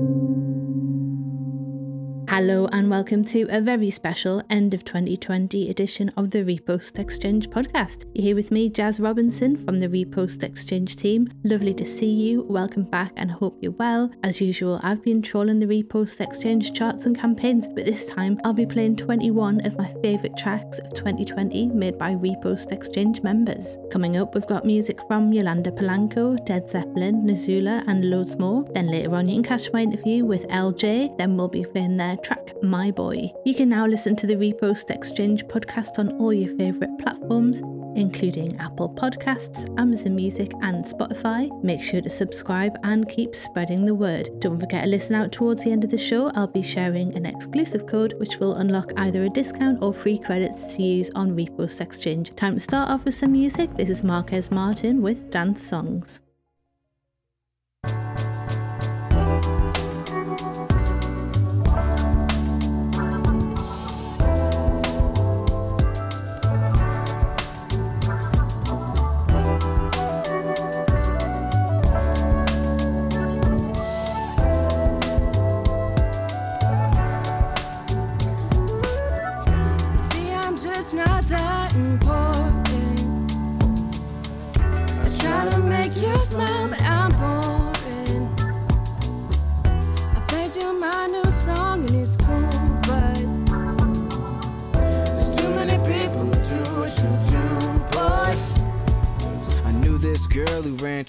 Música Hello, and welcome to a very special end of 2020 edition of the Repost Exchange podcast. You're here with me, Jaz Robinson from the Repost Exchange team. Lovely to see you. Welcome back, and hope you're well. As usual, I've been trolling the Repost Exchange charts and campaigns, but this time I'll be playing 21 of my favourite tracks of 2020 made by Repost Exchange members. Coming up, we've got music from Yolanda Polanco, DeadxZeppelin, Nezula, and loads more. Then later on, you can catch my interview with Elle Jay. Then we'll be playing their track My Boy. You can now listen to the Repost Exchange podcast on all your favourite platforms, including Apple Podcasts, Amazon Music, and Spotify. Make sure to subscribe and keep spreading the word. Don't forget to listen out towards the end of the show. I'll be sharing an exclusive code which will unlock either a discount or free credits to use on Repost Exchange. Time to start off with some music. This is Marques Martin with Dance Songs. My new.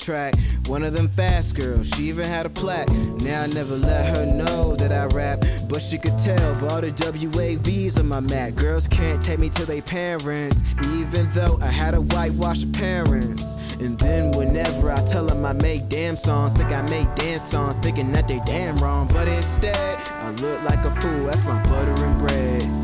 Track. One of them fast girls, she even had a plaque. Now I never let her know that I rap, but she could tell by all the WAVs on my mat. Girls can't take me to their parents, even though I had a whitewash parents. And then whenever I tell them I make damn songs, think I make dance songs, thinking that they damn wrong. But instead, I look like a fool, that's my butter and bread.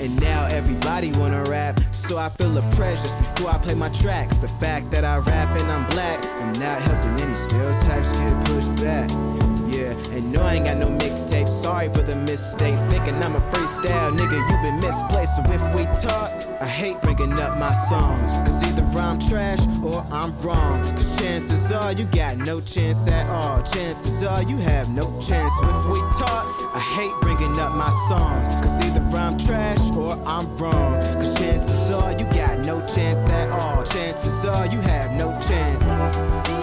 And now everybody wanna rap, so I feel the pressure just before I play my tracks. The fact that I rap and I'm black, I'm not helping any stereotypes get pushed back. Yeah, and no, I ain't got no mixtape. Sorry for the mistake. Thinking I'm a freestyle nigga, you been misplaced. So if we talk, I hate bringing up my songs. Cause either I'm trash or I'm wrong. Cause chances are you got no chance at all. Chances are you have no chance. So if we talk, I hate bringing up my songs. Cause either I'm trash or I'm wrong. Cause chances are you got no chance at all. Chances are you have no chance.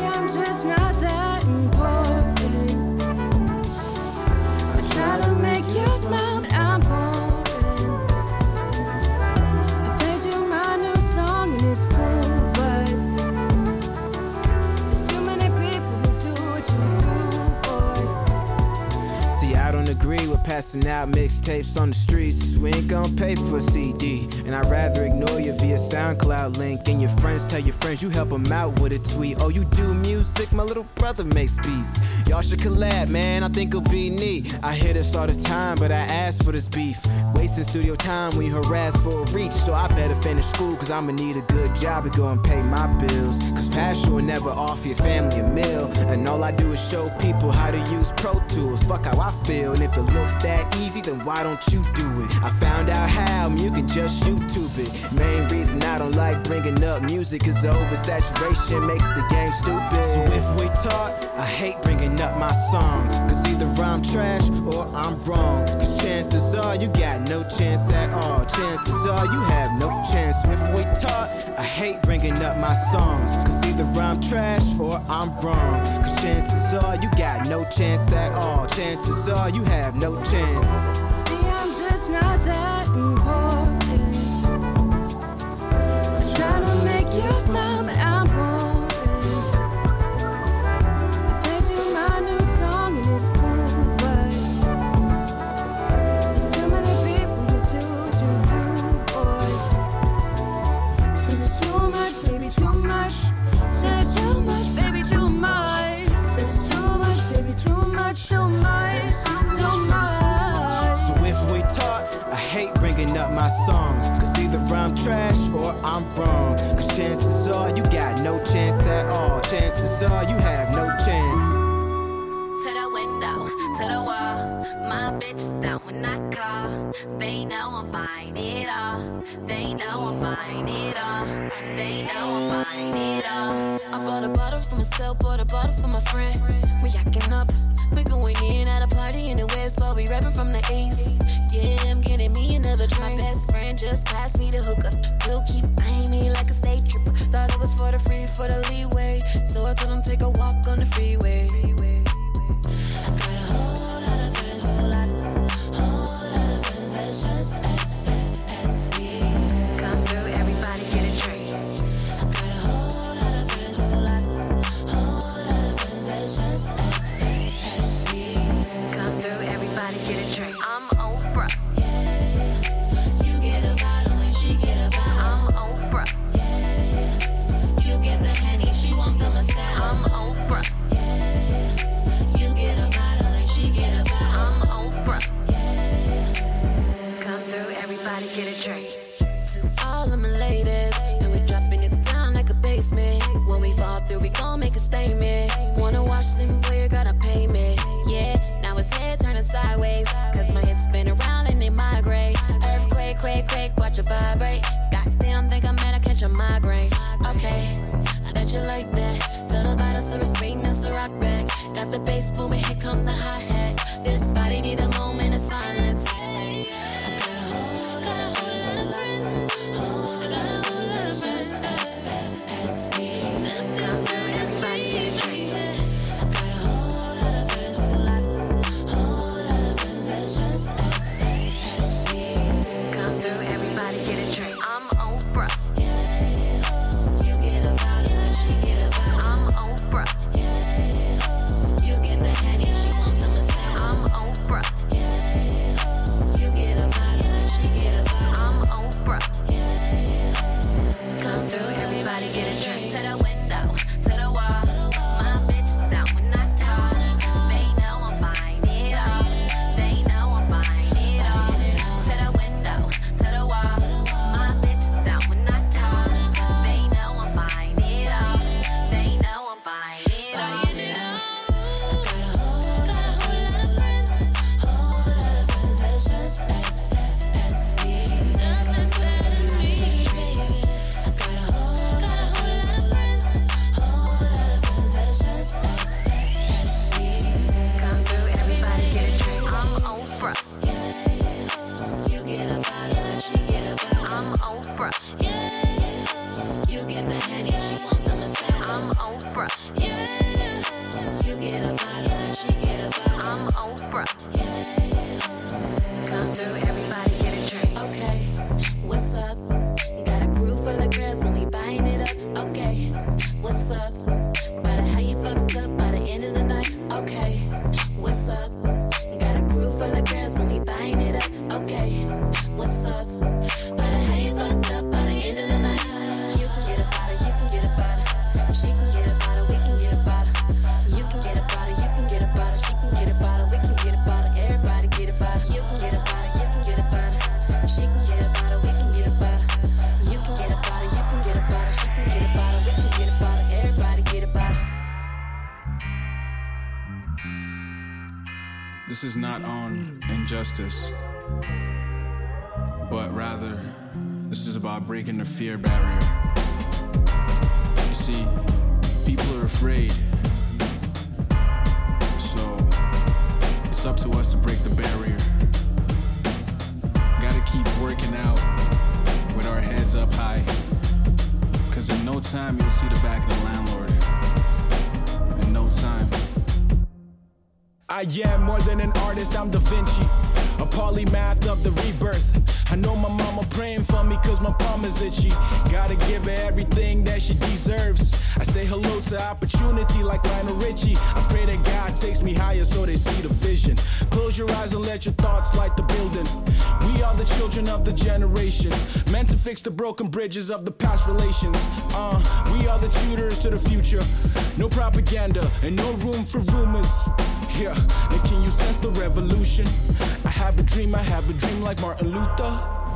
Passing out mixtapes on the streets. We ain't gonna pay for a CD. And I'd rather ignore you via SoundCloud link. And your friends tell your friends you help them out with a tweet. Oh, you do music? My little brother makes beats. Y'all should collab, man. I think it'll be neat. I hear this all the time, but I ask for this beef. Wasting studio time when you harass for a reach. So I better finish school, cause I'ma need a good job to go and pay my bills. Cause passion will never offer your family a meal. And all I do is show people how to use Pro Tools. Fuck how I feel. And if it looks that easy, then why don't you do it? I found out how, you can just YouTube it. Main reason I don't like bringing up music is oversaturation makes the game stupid. So if we talk, I hate bringing up my songs. Cause either I'm trash or I'm wrong. Cause chances are you got no chance at all. Chances are you have no chance. If we talk, I hate bringing up my songs. Cause either I'm trash or I'm wrong. Cause chances are you got no chance at all. Chances are you have no chance. See, I'm just not that important. I try to make you smile, my songs. Cause either I'm trash or I'm wrong. Cause chances are you got no chance at all. Chances are you have no chance. to the window, to the wall. My bitch down when I call. They know I'm buying it all. They know I'm buying it all. They know I'm buying it all. I bought a bottle for myself, bought a bottle for my friend. We yacking up, we going in at a party in the west, but we rapping from the east. Yeah, I'm getting me another drink. My best friend just passed me the hookah. We'll keep me like a state trooper. Thought it was for the free, for the leeway. So I told him take a walk on the freeway. I When we fall through, we gon' make a statement. Wanna watch them, boy, you gotta pay me. Yeah, now his head turning sideways. Cause my head spin around and they migrate. Earthquake, quake, quake, watch it vibrate. Goddamn, think I'm mad, I catch a migraine. Okay, I bet you like that. Tell the bottle so it's beating us a rock back. Got the bass booming, here come the hi hat. This body need a moment of injustice, but rather, this is about breaking the fear barrier. You see, people are afraid. So, it's up to us to break the barrier. Gotta keep working out with our heads up high. Cause in no time, you'll see the back of the landlord. In no time. I am more than an artist, I'm Da Vinci. Polymath of the rebirth. I know my mama praying for me cause my palm is itchy. Gotta give her everything that she deserves. I say hello to opportunity like Lionel Richie. I pray that God takes me higher so they see the vision. Close your eyes and let your thoughts light the building. We are the children of the generation, meant to fix the broken bridges of the past relations. Uh, we are the tutors to the future. No propaganda and no room for rumors. Yeah, and can you sense the revolution? I have a dream, I have a dream like Martin Luther.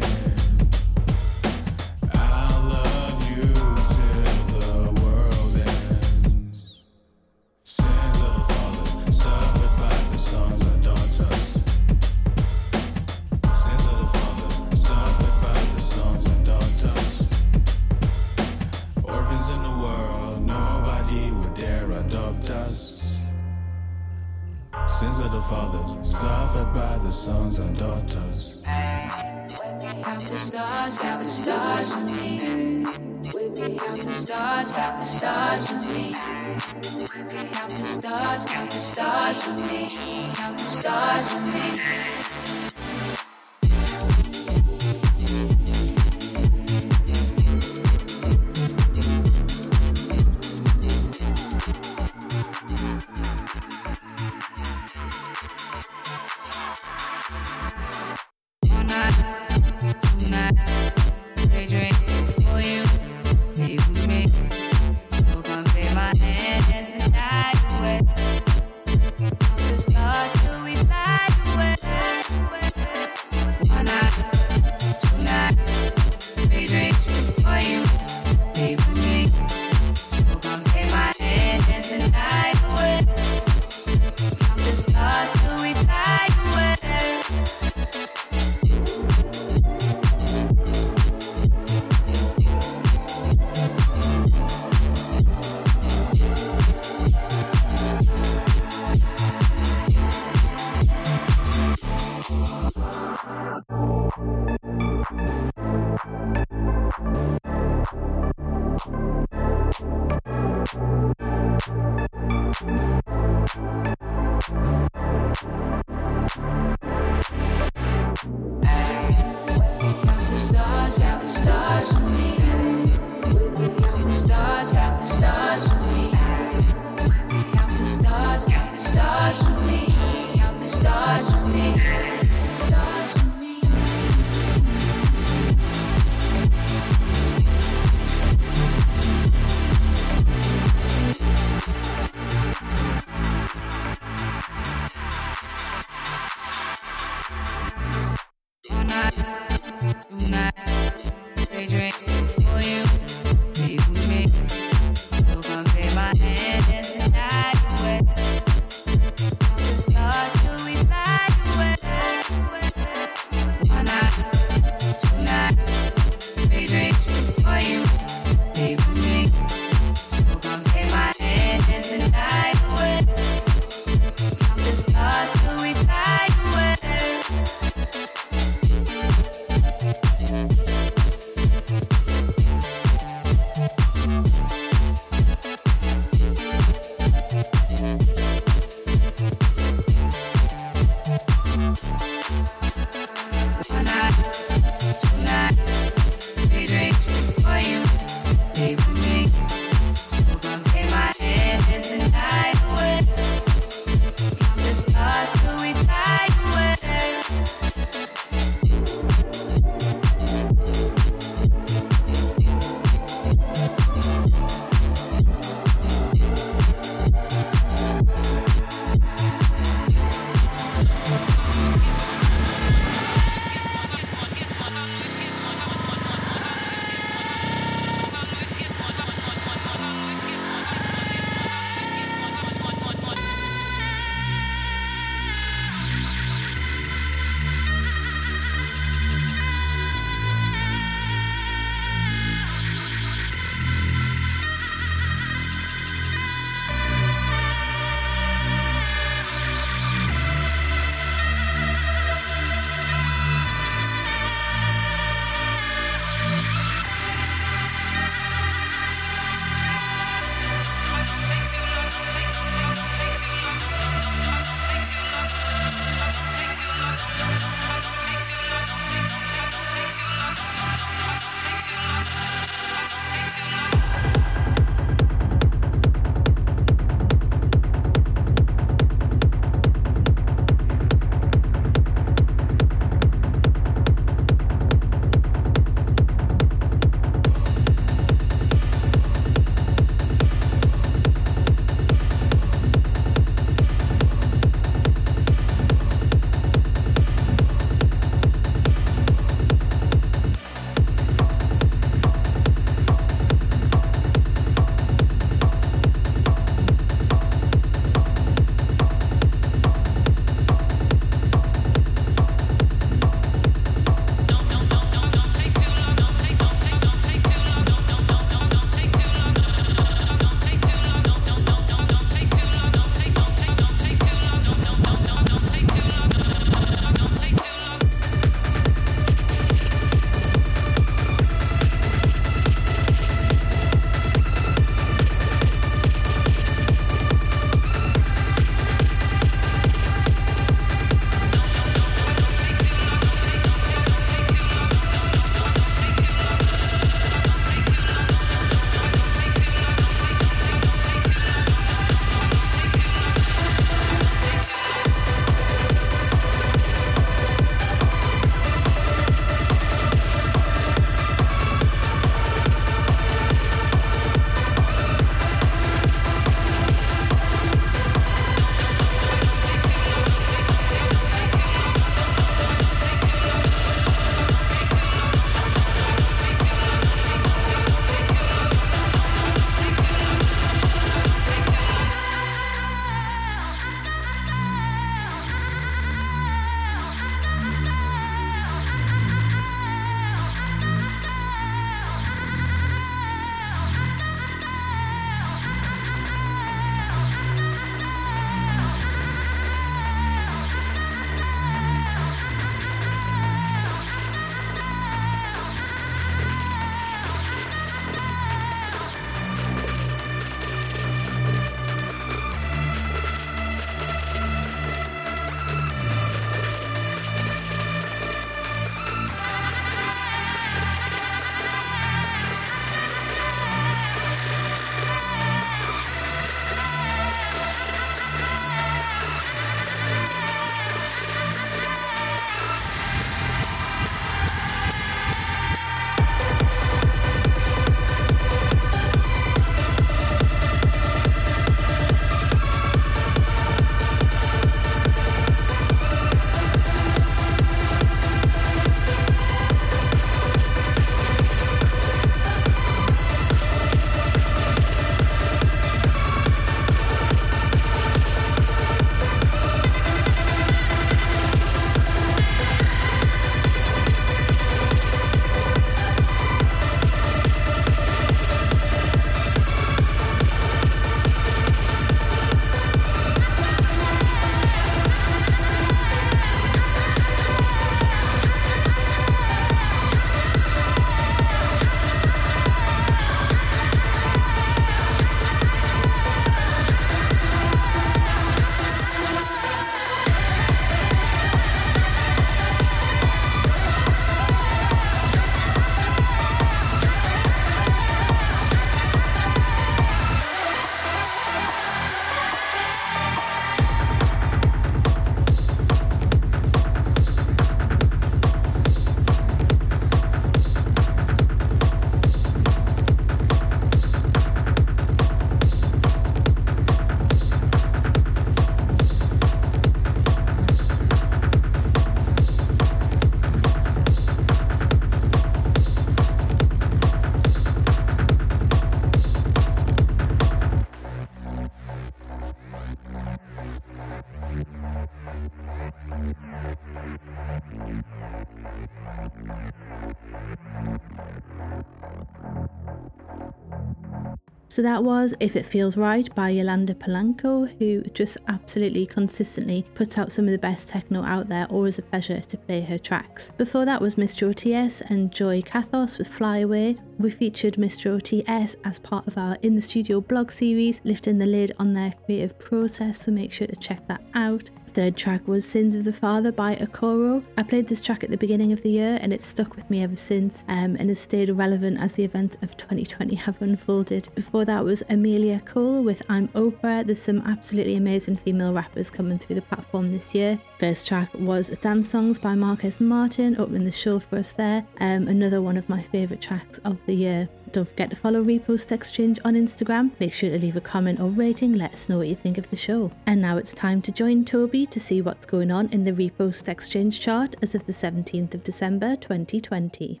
That was If It Feels Right by Yolanda Polanco, who just absolutely consistently puts out some of the best techno out there. Always a pleasure to play her tracks. Before that was Mistro Ts and Joie Kathos with Fly Away. We featured Mistro Ts as part of our In the Studio blog series, lifting the lid on their creative process, so make sure to check that out third track was Sins of the Father by Okoro. I played this track at the beginning of the year and it's stuck with me ever since um, and has stayed relevant as the events of 2020 have unfolded. Before that was Amelia Cole with I'm Oprah. There's some absolutely amazing female rappers coming through the platform this year. First track was Dance Songs by Marques Martin, opening the show for us there. Um, another one of my favourite tracks of the year. Don't forget to follow Repost Exchange on Instagram. Make sure to leave a comment or rating, let us know what you think of the show. And now it's time to join Toby to see what's going on in the Repost Exchange chart as of the 17th of December 2020.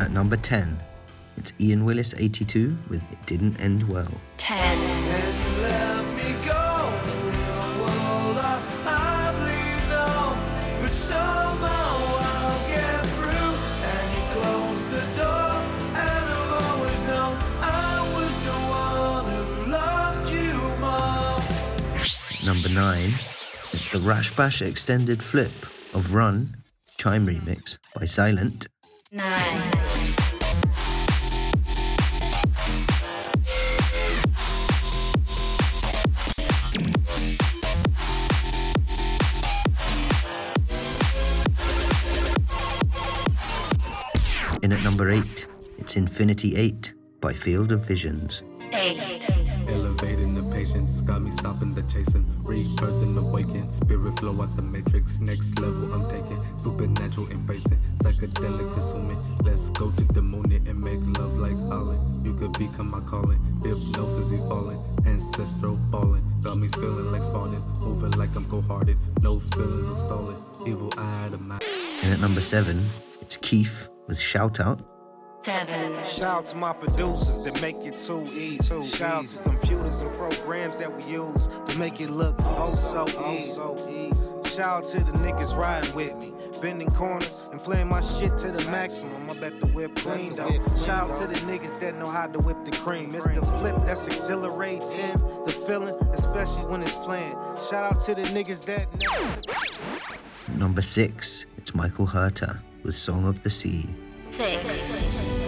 At number 10, it's Ian Willis 82 with It Didn't End Well. Number 9, it's the Rash Bash extended flip of Run, Chime Remix by Silent. 9. In at number 8, it's Infinity 8 by Field of Visions. Elevating the patience, got me stopping the chasing. Rebirth and awaken, spirit flow out the matrix. Next level I'm taking, supernatural embracing, psychedelic consuming. Let's go to the moon and make love like. You could become my calling, hypnosis falling, ancestral balling. Got me feeling like Spartan, moving like I'm cold hearted. No feelings, I'm stalling. Evil eye my. And at number 7, it's Keith with Shout Out. Shout out to my producers that make it too easy. Shout out to computers and programs that we use to make it look oh so easy. Shout out to the niggas riding with me. Bending corners and playing my shit to the maximum. I bet the whip clean though. Shout out to the niggas that know how to whip the cream. It's the flip that's exhilarating. The feeling, especially when it's playing. Shout out to the niggas that. Number 6, it's Michael Herter with Song of the Sea. And at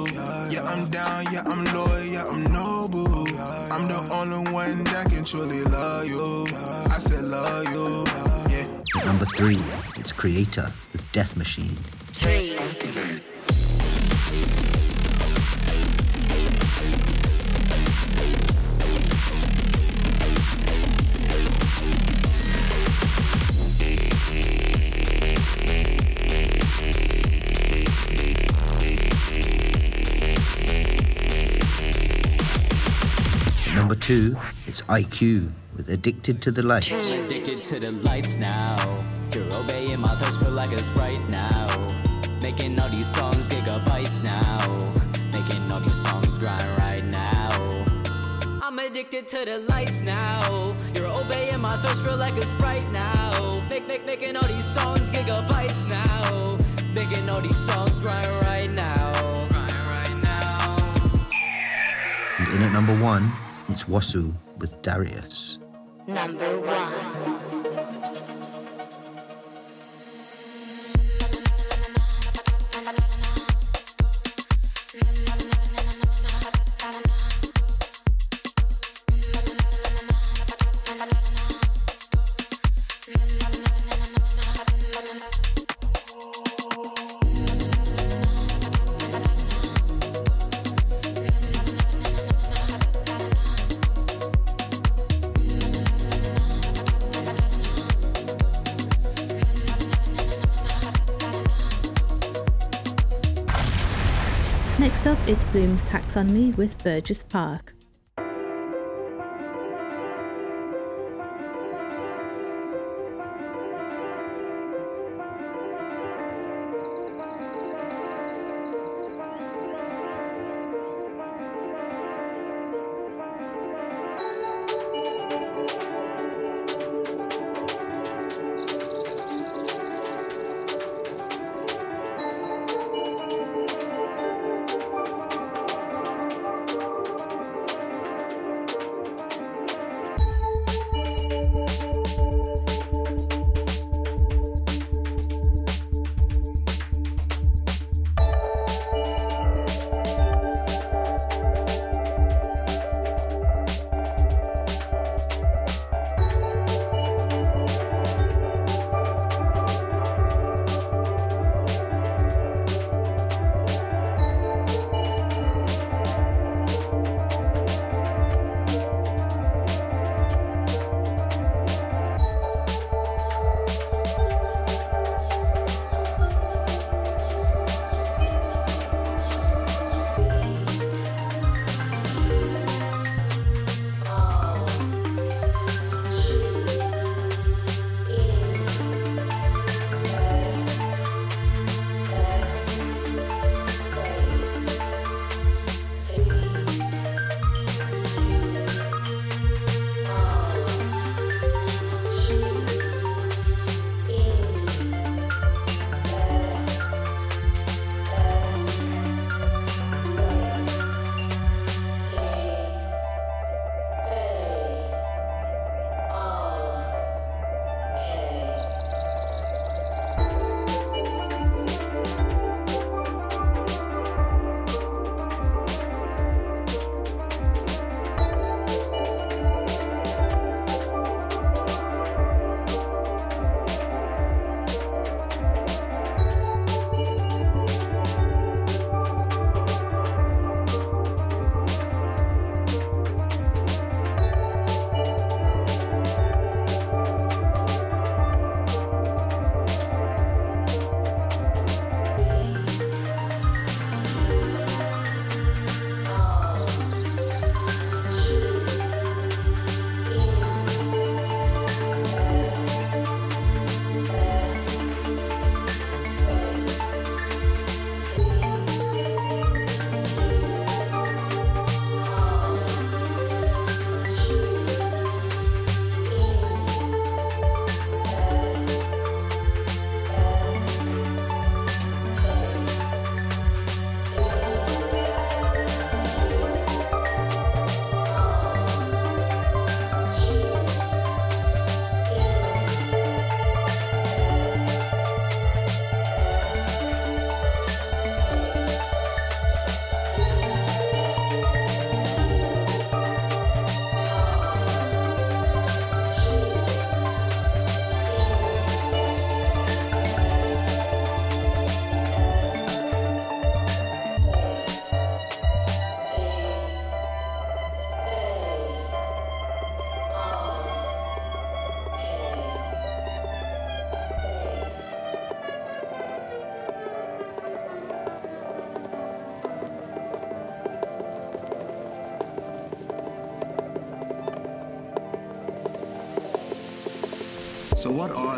Yeah, I'm down, yeah, I'm loyal, yeah, I'm noble. I'm the only one that can truly love you. I said love you. Yeah. Number 3, it's Creator with Death Machine. At 2, it's IQ with Addicted to the Lights. Addicted to the lights now. You're obeying my thirst for like a sprite now. Making all these songs gigabytes now. Making all these songs grind right now. I'm addicted to the lights now. You're obeying my thirst for like a sprite now. Make, make, making all these songs gigabytes now. Making all these songs grind right now. Grind right now. And in at number 1, it's Wasu with Darius. Number one. It's Bloom's Taxonomy with Burgess Park.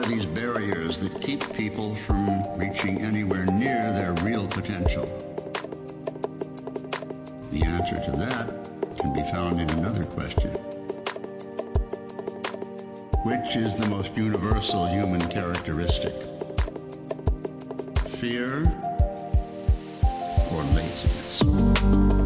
These barriers that keep people from reaching anywhere near their real potential? The answer to that can be found in another question. Which is the most universal human characteristic? Fear or laziness?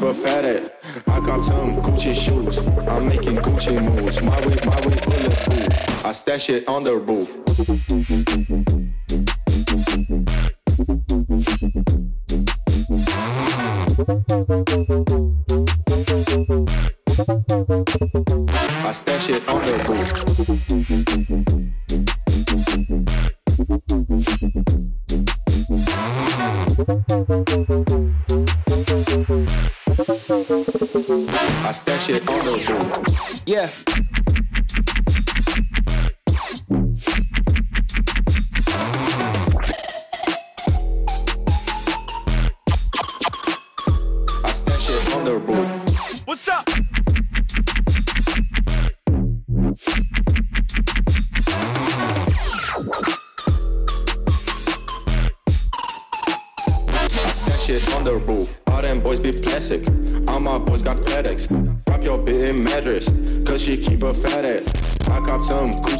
Her fat at. I cop some Gucci shoes. I'm making Gucci moves. My way, my way, bulletproof. I stash it on the roof.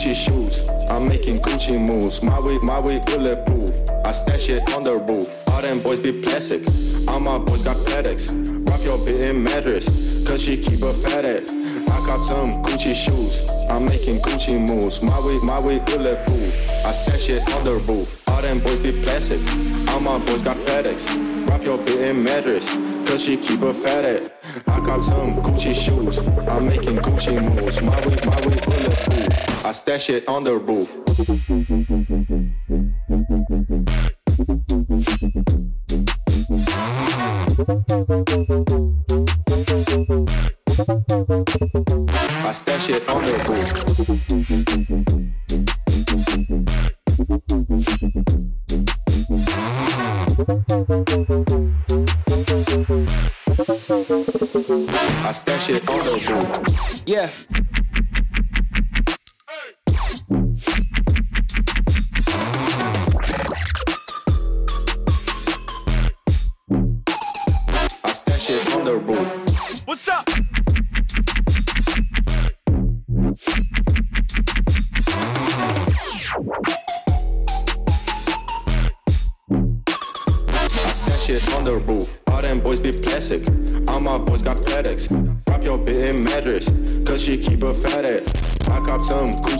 Gucci shoes. I'm making Gucci moves. My way, my way, bulletproof. I stash it on the roof. All them boys be plastic. All my boys got paddocks. Drop your bit in mattress, cause she keep her fat at. I got some Gucci shoes. I'm making Gucci moves. My way, my way, bulletproof. I stash it on the roof. All them boys be plastic. All my boys got paddocks. Drop your bit in mattress, cause she keep her fat at. I got some Gucci shoes. I'm making Gucci moves. My way, my way, bulletproof. I stash it on the roof. I stash it on the roof. I stash it on the roof. Yeah.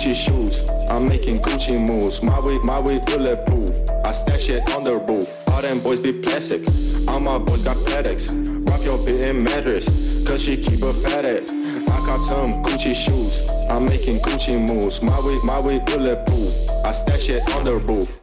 Gucci shoes. I'm making Gucci moves. My way, my way, bulletproof. I stash it on the roof. All them boys be plastic. All my boys got paddocks. Rock your bit in mattress, cause she keep her fat at. I cop some Gucci shoes. I'm making Gucci moves. My way, my way, bulletproof. I stash it on the roof.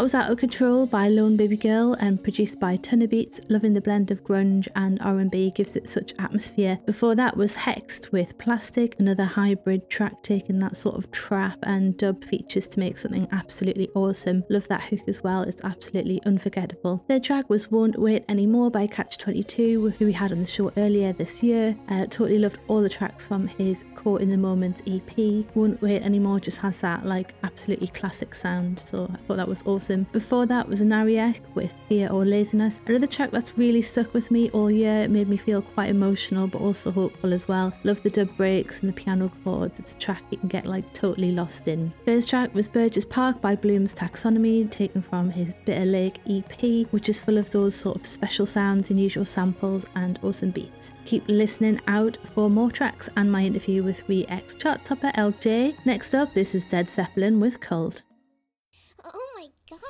That was Out of Control by Lone Baby Girl and produced by Tunna Beats. Loving the blend of grunge and R&B gives it such atmosphere. Before that was Hexed with Plastic, another hybrid track taking that sort of trap and dub features to make something absolutely awesome. Love that hook as well. It's absolutely unforgettable. Third track was Won't Wait Anymore by Catch 22, who we had on the show earlier this year. Uh, totally loved all the tracks from his Caught in the Moment EP. Won't Wait Anymore just has that like absolutely classic sound. So I thought that was awesome. Before that was NareiK with Fear or Laziness, another track that's really stuck with me all year. It made me feel quite emotional but also hopeful as well. Love the dub breaks and the piano chords. It's a track you can get like totally lost in. First track was Burgess Park by Bloom's Taxonomy, taken from his Bitter Lake EP, which is full of those sort of special sounds, unusual samples, and awesome beats. Keep listening out for more tracks and my interview with re-ex chart topper Elle Jay. Next up, this is DeadxZeppelin with Cult.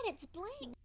It's blank.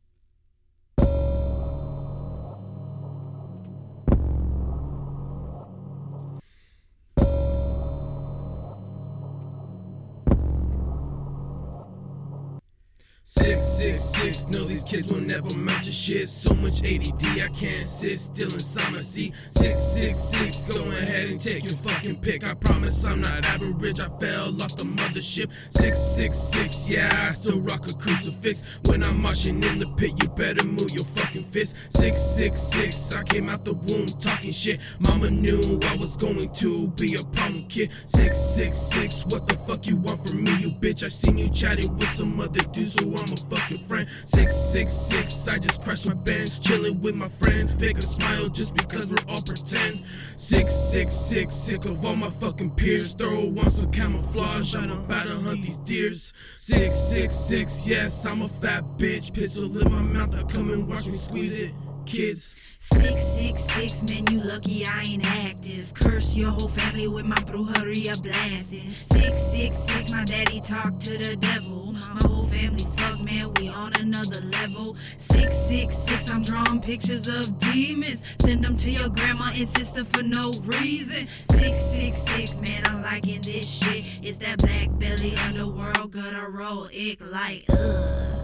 Six, six, six. No, these kids will never amount to shit. So much ADD, I can't sit still inside my seat. Six, six, six. Go ahead and take your fucking pick. I promise I'm not average. I fell off the mothership. Six, six, six. Yeah, I still rock a crucifix. When I'm marching in the pit, you better move your fucking fist. Six, six, six. I came out the womb talking shit. Mama knew I was going to be a problem kid. Six, six, six. What the fuck you want from me, you bitch? I seen you chatting with some other dudes, I'm a fucking friend. Six, six, six. I just crashed my bands, chilling with my friends. Fake a smile just because we're all pretend. Six, six, six. Sick of all my fucking peers. Throw on some camouflage. I'm about to hunt these deers. Six, six, six. Yes, I'm a fat bitch. Pistol in my mouth. Now come and watch me squeeze it. Kids. Six, six, six, man, you lucky I ain't active. Curse your whole family with my brujeria blasting. Six, six, six, my daddy talked to the devil. My whole family's fucked, man, we on another level. Six, six, six, I'm drawing pictures of demons. Send them to your grandma and sister for no reason. Six, six, six, man, I'm liking this shit. It's that black belly underworld, gonna roll, ick like, ugh.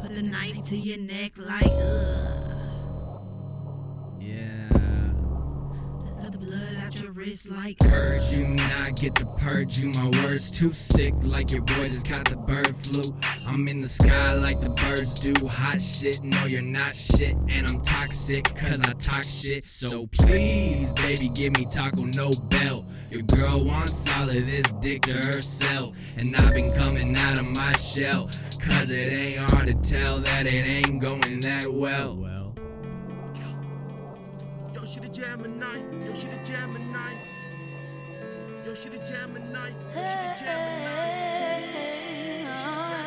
Put the knife to your neck like, ugh. Yeah. Let the blood out your wrist like, uh. Purge you, not get to purge you. My words too sick, like your boy just caught the bird flu. I'm in the sky like the birds do. Hot shit, no, you're not shit. And I'm toxic, cause I talk shit. So please, baby, give me Taco No Bell. Your girl wants all of this dick to herself. And I've been coming out of my shell. Cause it ain't hard to tell that it ain't going that well. well. Yo, shit a Gemini. Yo, shit a Gemini. Yo, shit a Gemini. Yo, shit a Gemini. Yo, shit a Gemini.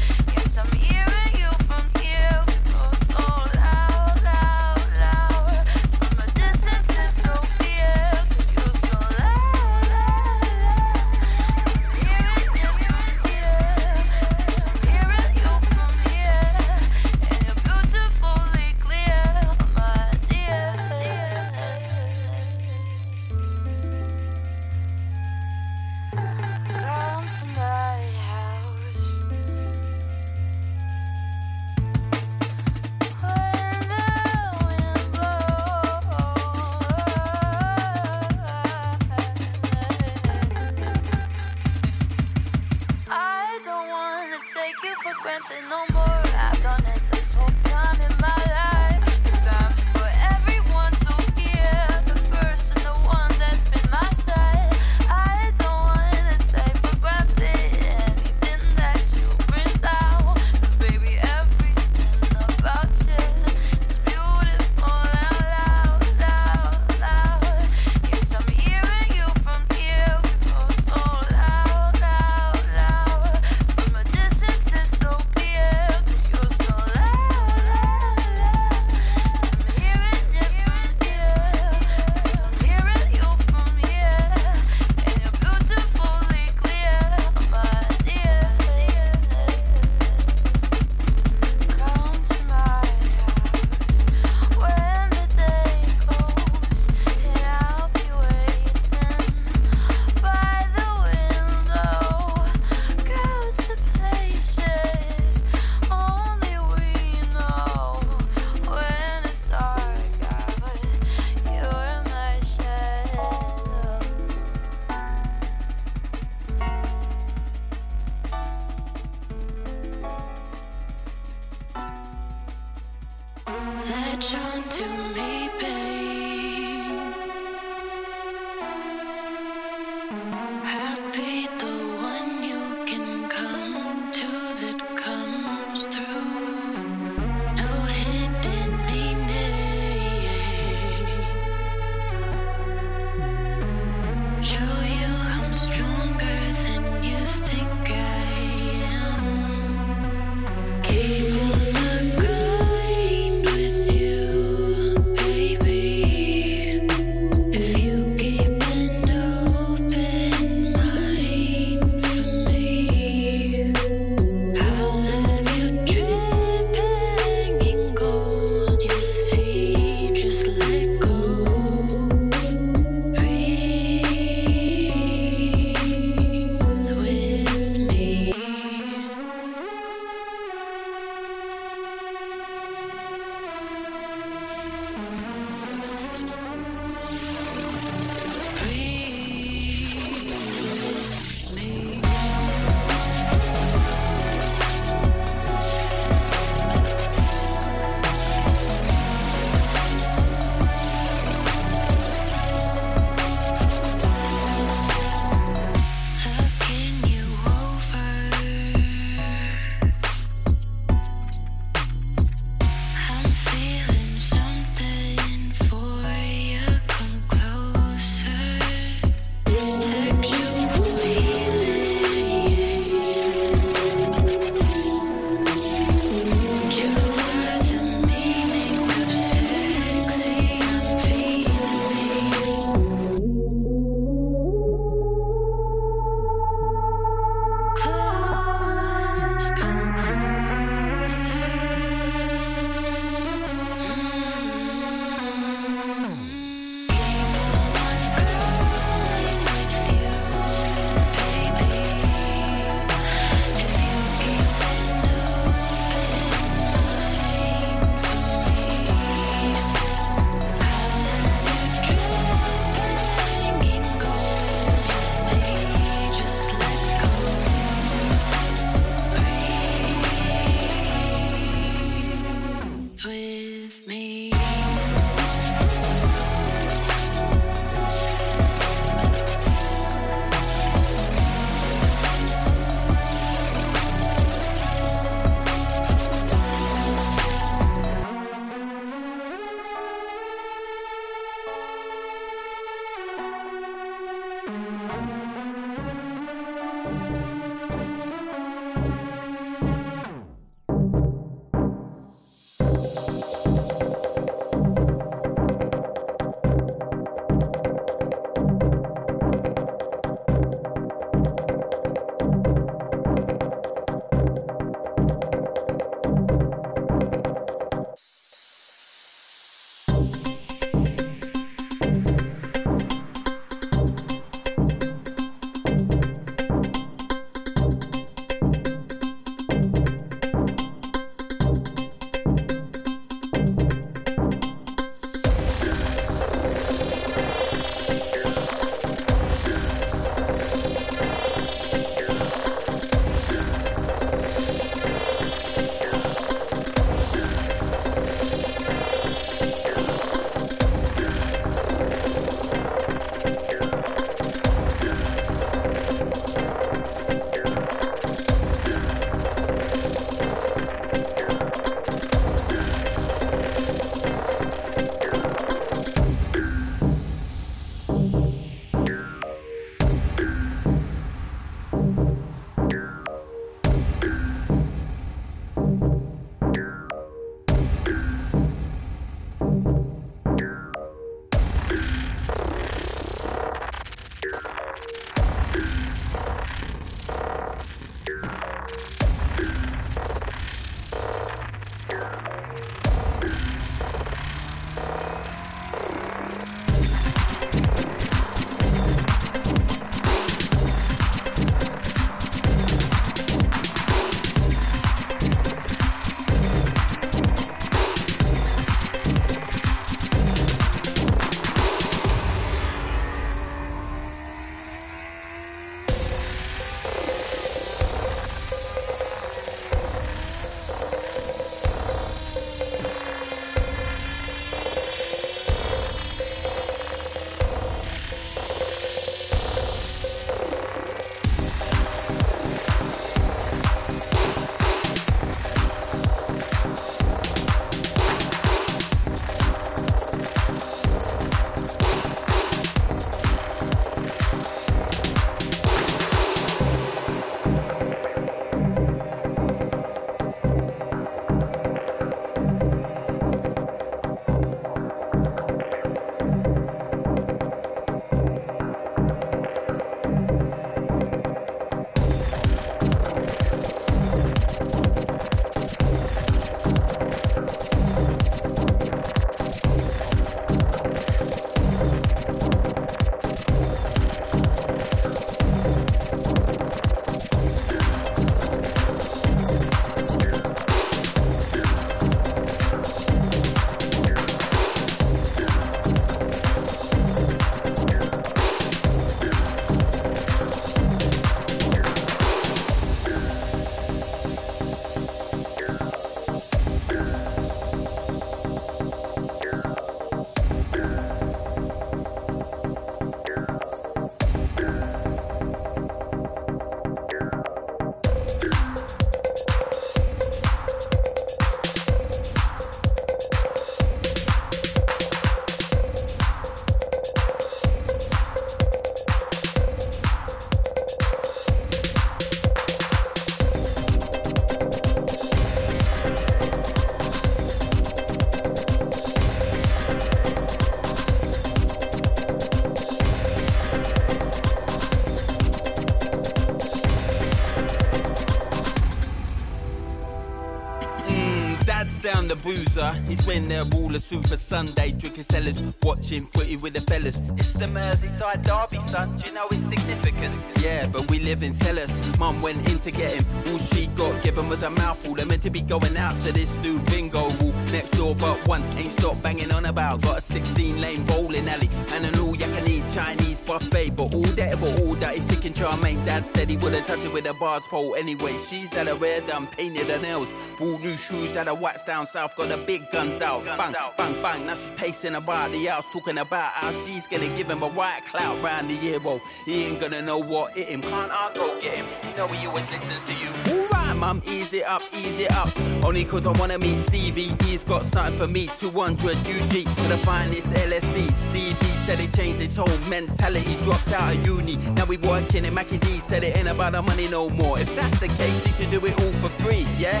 The bruiser. He's all a super Sunday, drinking sellers, watching footy with the fellas. It's the Merseyside derby, son. Do you know its significance? Yeah, but we live in cellars. Mum went in to get him. All she got given was a mouthful. They're meant to be going out to this new bingo wall next door, but one ain't stopped banging on about. Got a 16 lane bowling alley and an all eat Chinese buffet. But all that ever order is sticking charmaine. Dad said he wouldn't touch it with a barge pole anyway. She's had her hair done, painted her nails, bought new shoes, had her wax down south, got the big guns out. Bang, bang, bang. Now she's pacing about the house, talking about how she's gonna give him a white clout round the Well, he ain't gonna know what hit him. Can't I go get him? You know he always listens to you. Alright, mum, ease it up, ease it up. Only cause I wanna meet Stevie. He's got something for me. 200 UG for the finest LSD. Stevie said he changed his whole mentality, dropped out of uni. Now we working in Mackie D. Said it ain't about the money no more. If that's the case, he should do it all for free, yeah?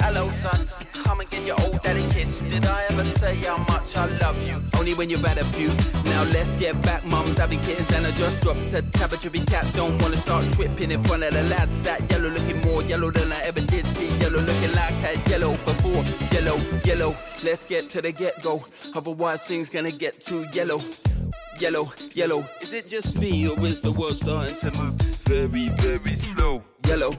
Hello, son. Daddy kiss. Did I ever say how much I love you? Only when you've had a few. Now let's get back. Mum's having kittens and I just dropped a tabitary cat. Don't wanna start tripping in front of the lads. That yellow looking more yellow than I ever did see. Yellow looking like I yellow before. Yellow, yellow. Let's get to the get go. Otherwise, things gonna get too yellow. Yellow, yellow. Is it just me or is the world starting to move very, very slow? Yellow,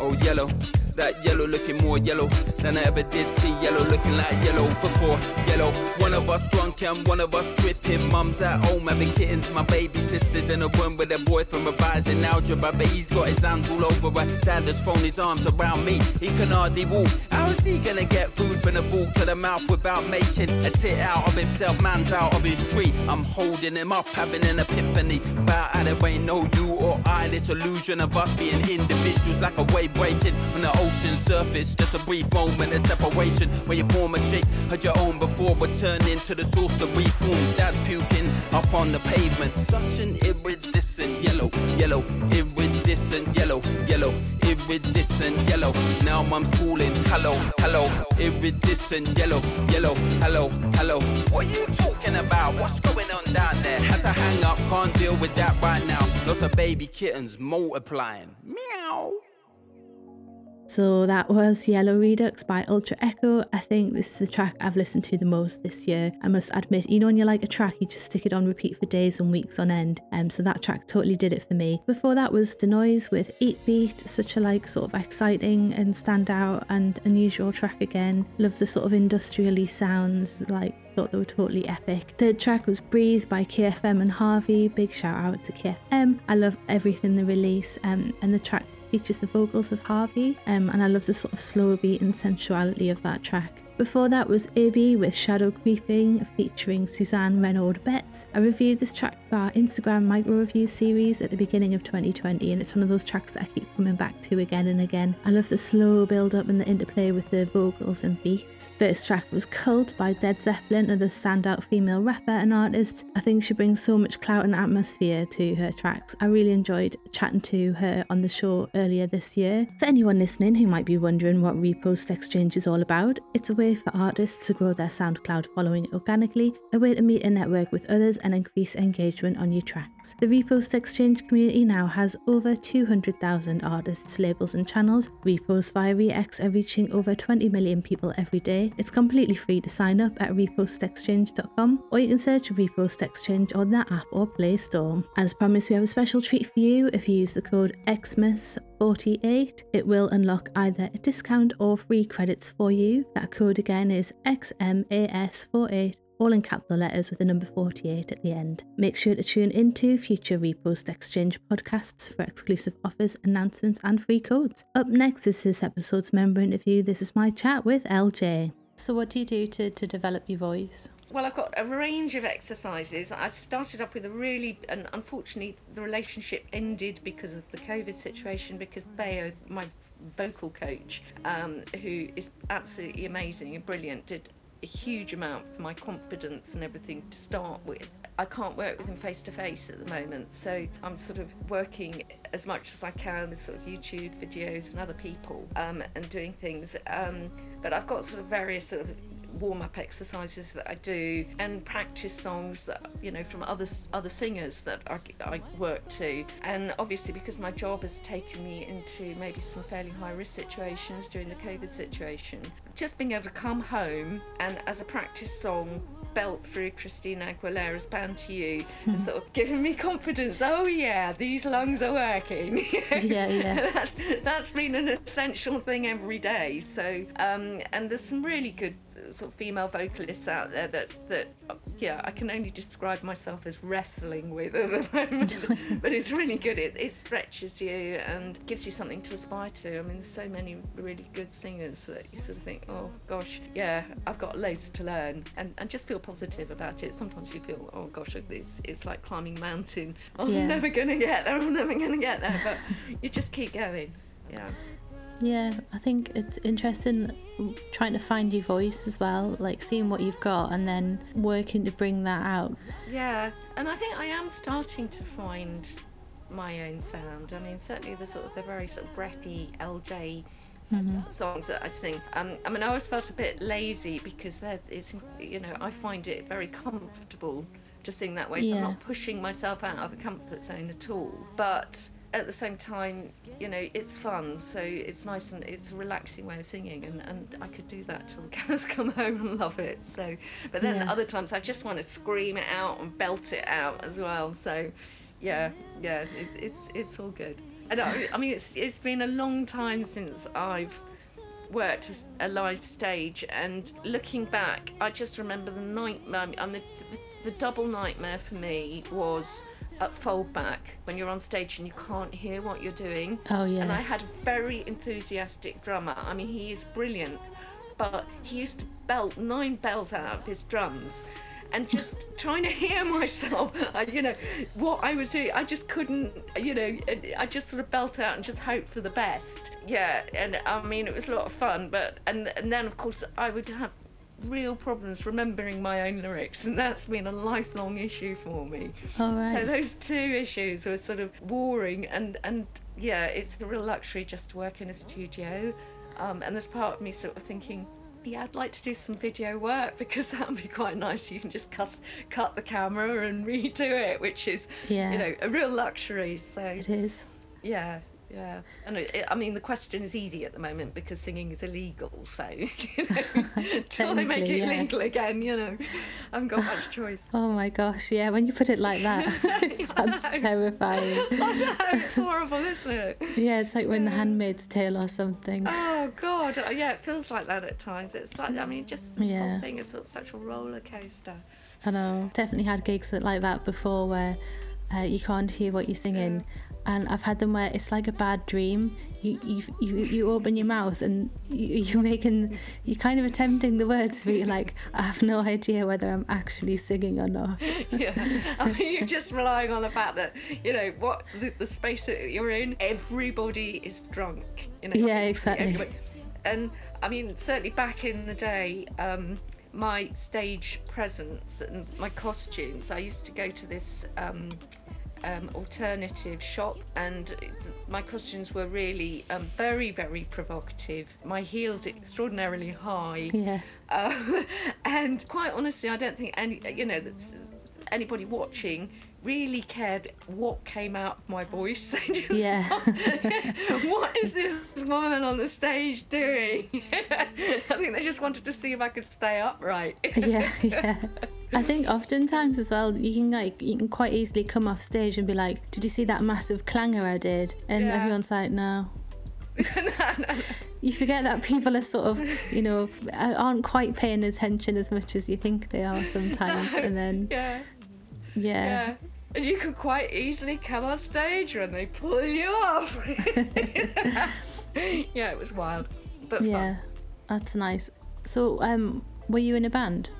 oh yellow. That yellow looking more yellow than I ever did see. Yellow looking like yellow before. Yellow, one of us drunk and one of us tripping. Mum's at home having kittens. My baby sister's in a room with a boy from revising algebra. But he's got his hands all over her. Dad has thrown his arms around me. He can hardly walk. How's he gonna get food from the fork to the mouth without making a tit out of himself? Man's out of his tree. I'm holding him up, having an epiphany about how there ain't no you or I. This illusion of us being individuals like a wave breaking on the ocean surface. Just a brief moment of separation where you form a shape of your own before returning to the source to reform. Dad's puking up on the pavement. Such an iridescent yellow, yellow, iridescent yellow, yellow, iridescent yellow. Now mum's calling, hello, hello, iridescent yellow, yellow, hello, hello. What are you talking about? What's going on down there? Had to hang up, can't deal with that right now. Lots of baby kittens multiplying. Meow. So that was Yellow Redux by Ultra Echo. I think this is the track I've listened to the most this year. I must admit, you know, when you like a track, you just stick it on repeat for days and weeks on end. Um, so that track totally did it for me. Before that was Denoise with Eat Beat, such a like sort of exciting and standout and unusual track again. Love the sort of industrially sounds, like thought they were totally epic. Third track was Breathe by KFM and Harvey. Big shout out to KFM. I love everything they release, um, and the track features the vocals of Harvey, um, and I love the sort of slow beat and sensuality of that track. Before that was IBBI with Shadow Creeping featuring Suzanne Renaud Betts. I reviewed this track our Instagram micro review series at the beginning of 2020 and it's one of those tracks that I keep coming back to again and again. I love the slow build up and the interplay with the vocals and beats. First track was Cult by DeadxZeppelin, another standout female rapper and artist. I think she brings so much clout and atmosphere to her tracks. I really enjoyed chatting to her on the show earlier this year. For anyone listening who might be wondering what Repost Exchange is all about, it's a way for artists to grow their SoundCloud following organically, a way to meet and network with others and increase engagement on your tracks. The Repost Exchange community now has over 200,000 artists, labels, and channels. Reposts via Rex are reaching over 20 million people every day. It's completely free to sign up at repostexchange.com, or you can search Repost Exchange on the app or Play Store. As promised, we have a special treat for you if you use the code XMAS 48 it will unlock either a discount or free credits for you that code again is xmas48 all in capital letters with the number 48 at the end. Make sure to tune into future Repost Exchange podcasts for exclusive offers, announcements, and free codes. Up next is this episode's member interview. This is my chat with Elle Jay. So, what do you do to, to develop your voice? Well, I've got a range of exercises. I started off with a really, and unfortunately, the relationship ended because of the COVID situation. Because Bayo, my vocal coach, um, who is absolutely amazing and brilliant, did a huge amount for my confidence and everything to start with. I can't work with him face to face at the moment, so I'm sort of working as much as I can with sort of YouTube videos and other people um, and doing things. Um, but I've got sort of various sort of warm up exercises that I do and practice songs that you know from other other singers that I, I work to. And obviously, because my job has taken me into maybe some fairly high risk situations during the COVID situation, just being able to come home and as a practice song belt through Christina Aguilera's Bound to You and sort of giving me confidence. Oh yeah, these lungs are working. Yeah, yeah. that's that's been an essential thing every day. So um, and there's some really good sort of female vocalists out there that that yeah I can only describe myself as wrestling with at the moment, but it's really good. It, it stretches you and gives you something to aspire to. I mean, there's so many really good singers that you sort of think, oh gosh, yeah, I've got loads to learn, and and just feel positive about it. Sometimes you feel, oh gosh, it's it's like climbing a mountain. I'm Yeah. never gonna get there. I'm never gonna get there, but you just keep going. Yeah. Yeah, I think it's interesting trying to find your voice as well, like seeing what you've got and then working to bring that out. Yeah, and I think I am starting to find my own sound. I mean, certainly the sort of the very sort of breathy Elle Jay Mhm. songs that I sing. Um, I mean, I always felt a bit lazy because that is, you know, I find it very comfortable to sing that way. So I'm not pushing myself out of a comfort zone at all. But at the same time, you know, it's fun. So it's nice and it's a relaxing way of singing, and, and I could do that till the cows come home and love it. So, but then Yeah. other times I just want to scream it out and belt it out as well. So, yeah, yeah, it's it's it's all good. And I, I mean, it's it's been a long time since I've worked as a live stage, and looking back, I just remember the nightmare. Um, I mean, the, the double nightmare for me was at Foldback when you're on stage and you can't hear what you're doing. Oh, yeah. And I had a very enthusiastic drummer. I mean, he is brilliant, but he used to belt nine bells out of his drums. And just trying to hear myself, I, you know, what I was doing, I just couldn't, you know, I just sort of belt out and just hope for the best. Yeah, and I mean, it was a lot of fun, but, and, and then of course I would have real problems remembering my own lyrics, and that's been a lifelong issue for me. All right. So those two issues were sort of warring, and and yeah, it's a real luxury just to work in a studio. Um, and there's part of me sort of thinking, yeah, I'd like to do some video work because that would be quite nice. You can just cut cut the camera and redo it, which is Yeah. you know a real luxury. So It is. yeah. Yeah, and it, it- I mean the question is easy at the moment because singing is illegal. So you know, till they make it yeah. legal again, you know, I haven't got much choice. Oh my gosh, yeah, when you put it like that, it sounds terrifying. I know it's horrible, isn't it? Yeah, it's like when the handmaid's tale or something. Oh God, Uh, yeah, it feels like that at times. It's like I mean, just this Yeah. whole thing is sort of such a roller coaster. I know. Definitely had gigs like that before where uh, you can't hear what you're singing. And I've had them where it's like a bad dream. You you you, you open your mouth and you, you're making you're kind of attempting the words, but you're like, I have no idea whether I'm actually singing or not. yeah, I mean, you're just relying on the fact that you know what the, the space that you're in. Everybody is drunk. You know, Yeah, exactly. Everybody- And I mean, certainly back in the day. Um, my stage presence and my costumes. I used to go to this um, um, alternative shop, and th- my costumes were really um, very, very provocative. My heels extraordinarily high. Yeah. Um, and quite honestly, I don't think any, you know, that's anybody watching really cared what came out of my voice. They just Yeah. thought, what is this woman on the stage doing? I think they just wanted to see if I could stay upright. yeah, yeah. I think oftentimes as well, you can like you can quite easily come off stage and be like, "Did you see that massive clanger I did?" And Yeah. everyone's like, "No." You forget that people are sort of, you know, aren't quite paying attention as much as you think they are sometimes, No, and then yeah, yeah, yeah. And you could quite easily come on stage and they pull you off. yeah, it was wild, but fun. yeah, that's nice. So, um, were you in a band?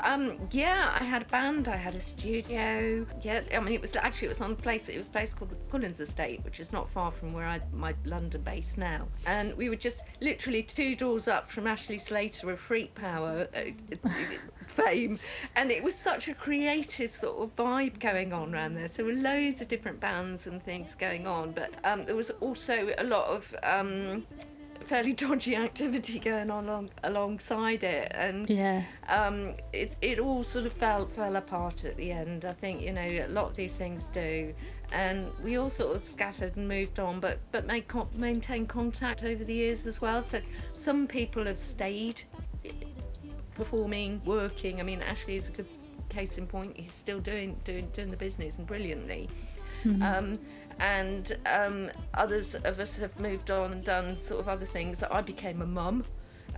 Um, yeah, I had a band, I had a studio. Yeah, I mean, it was actually it was on a place. It was a place called the Pullens Estate, which is not far from where I my London base now. And we were just literally two doors up from Ashley Slater of Freak Power uh, fame, and it was such a creative sort of vibe going on around there. So there were loads of different bands and things going on, but um, there was also a lot of. Um, fairly dodgy activity going on along, alongside it, and Yeah. um, it it all sort of fell fell apart at the end. I think you know a lot of these things do, and we all sort of scattered and moved on, but but made con- maintained contact over the years as well. So some people have stayed performing, working. I mean, Ashley is a good case in point. He's still doing doing doing the business and brilliantly. Mhm. Um, and um, others of us have moved on and done sort of other things. I became a mum.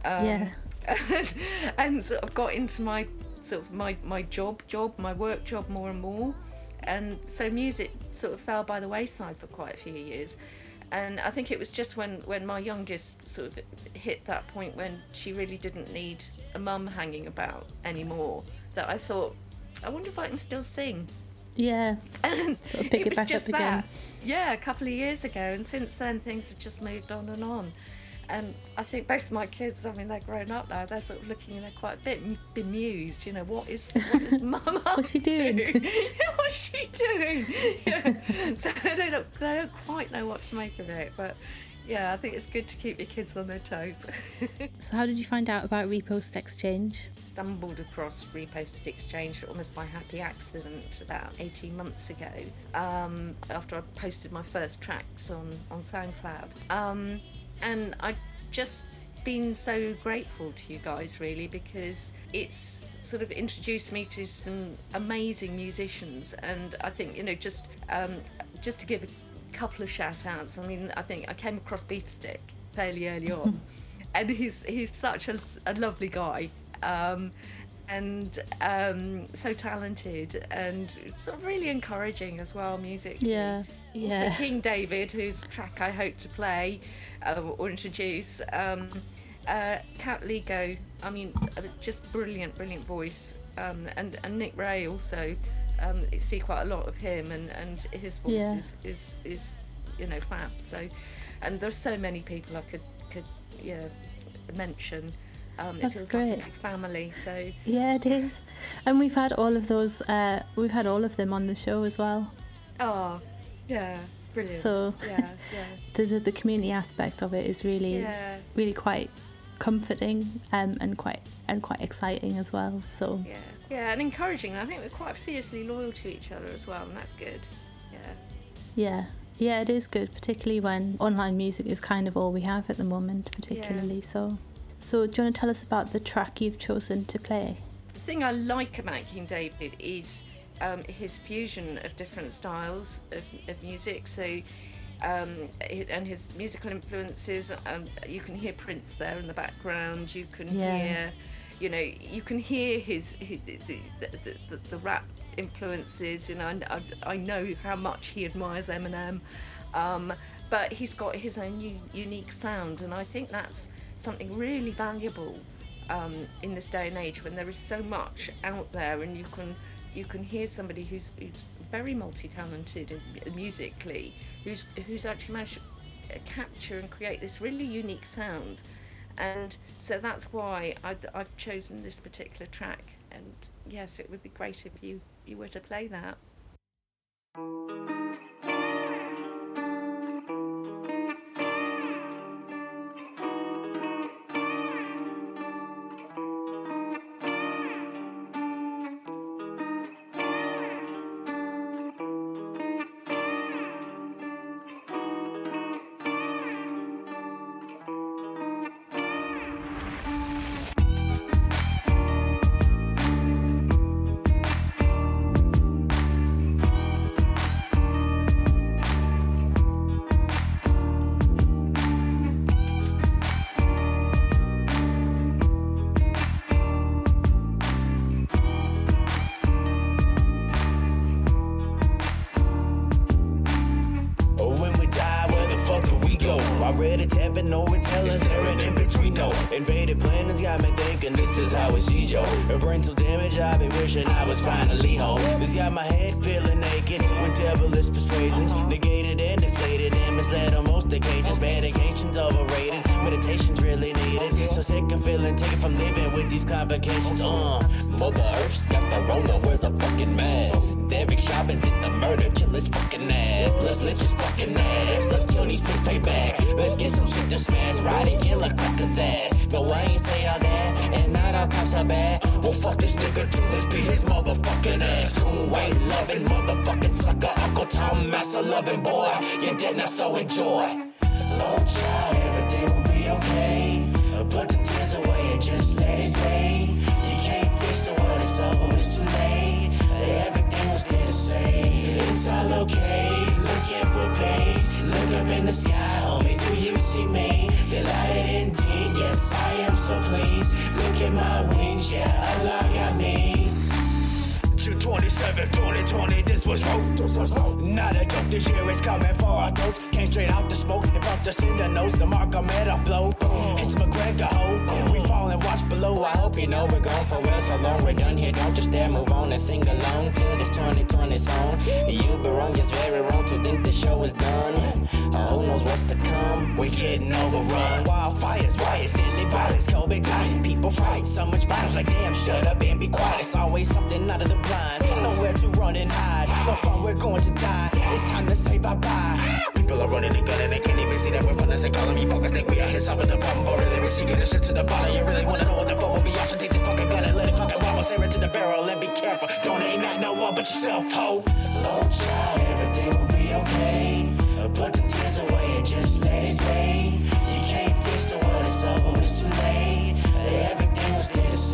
Um, Yeah. and sort of got into my sort of my, my job job my work job more and more and so music sort of fell by the wayside for quite a few years and I think it was just when when my youngest sort of hit that point when she really didn't need a mum hanging about anymore that I thought I wonder if I can still sing Yeah. sort of pick it, was back up just again. Yeah, a couple of years ago, and since then things have just moved on and on. And I think both my kids, I mean, they're grown up now. They're sort of looking, and they're quite a bit bemused. You know, what is what is Mum What's she doing? to? What's she doing? Yeah. So they don't, they don't quite know what to make of it. But yeah, I think it's good to keep your kids on their toes. So how did you find out about Repost Exchange? stumbled across Reposted Exchange almost by happy accident about 18 months ago um, after I posted my first tracks on, on SoundCloud. Um, and I've just been so grateful to you guys, really, because it's sort of introduced me to some amazing musicians. And I think, you know, just, um, just to give a couple of shout outs, I mean, I think I came across Beefstick fairly early on. and he's he's such a, a lovely guy um, and um, so talented and sort of really encouraging as well musically. Yeah, yeah. Also King David, whose track I hope to play uh, or introduce. Um, uh, Cat Lego, I mean, uh, just brilliant, brilliant voice. Um, and, and Nick Ray also, um, see quite a lot of him, and, and his voice Yeah. is, is, is, you know, fab. So, and there's so many people I could, could yeah, mention. Um, it That's like great. a big family. So, Yeah, it is. And we've had all of those. Uh, we've had all of them on the show as well. oh, yeah, brilliant. So yeah, yeah. the, the the community aspect of it is really Yeah. really quite comforting um, and quite and quite exciting as well. So Yeah, yeah, and encouraging. I think we're quite fiercely loyal to each other as well, and that's good. Yeah. yeah, yeah, it is good, particularly when online music is kind of all we have at the moment, particularly. So, so do you want to tell us about the track you've chosen to play? The thing I like about King David is um, his fusion of different styles of, of music. So, um, and his musical influences. Um, you can hear Prince there in the background. You can Yeah. hear, you know, you can hear his, his the, the, the, the, rap influences. You know, and I, I know how much he admires Eminem, um, but he's got his own u- unique sound, and I think that's something really valuable um, in this day and age when there is so much out there, and you can you can hear somebody who's, who's very multi-talented musically, who's who's actually managed to capture and create this really unique sound, and so that's why i I've chosen this particular track. And yes, it would be great if you you were to play that. Much violence, like damn, shut up and be quiet. It's always something out of the blind. Nowhere to run and hide. No fun, we're going to die. It's time to say bye bye. People are running and gunning, they can't even see that we're running. They calling me focus, think we are here solving the problem. But really, we're seeking the shit to the bottom. You really wanna know what the fuck will be? Also, take the fucking gun and let it fucking wobble. It to the barrel and be careful. Don't aim at no one but yourself, ho. Lord child, everything will be okay. Put the tears away and just let it stay. You can't fix the world, it's over, it's too late. The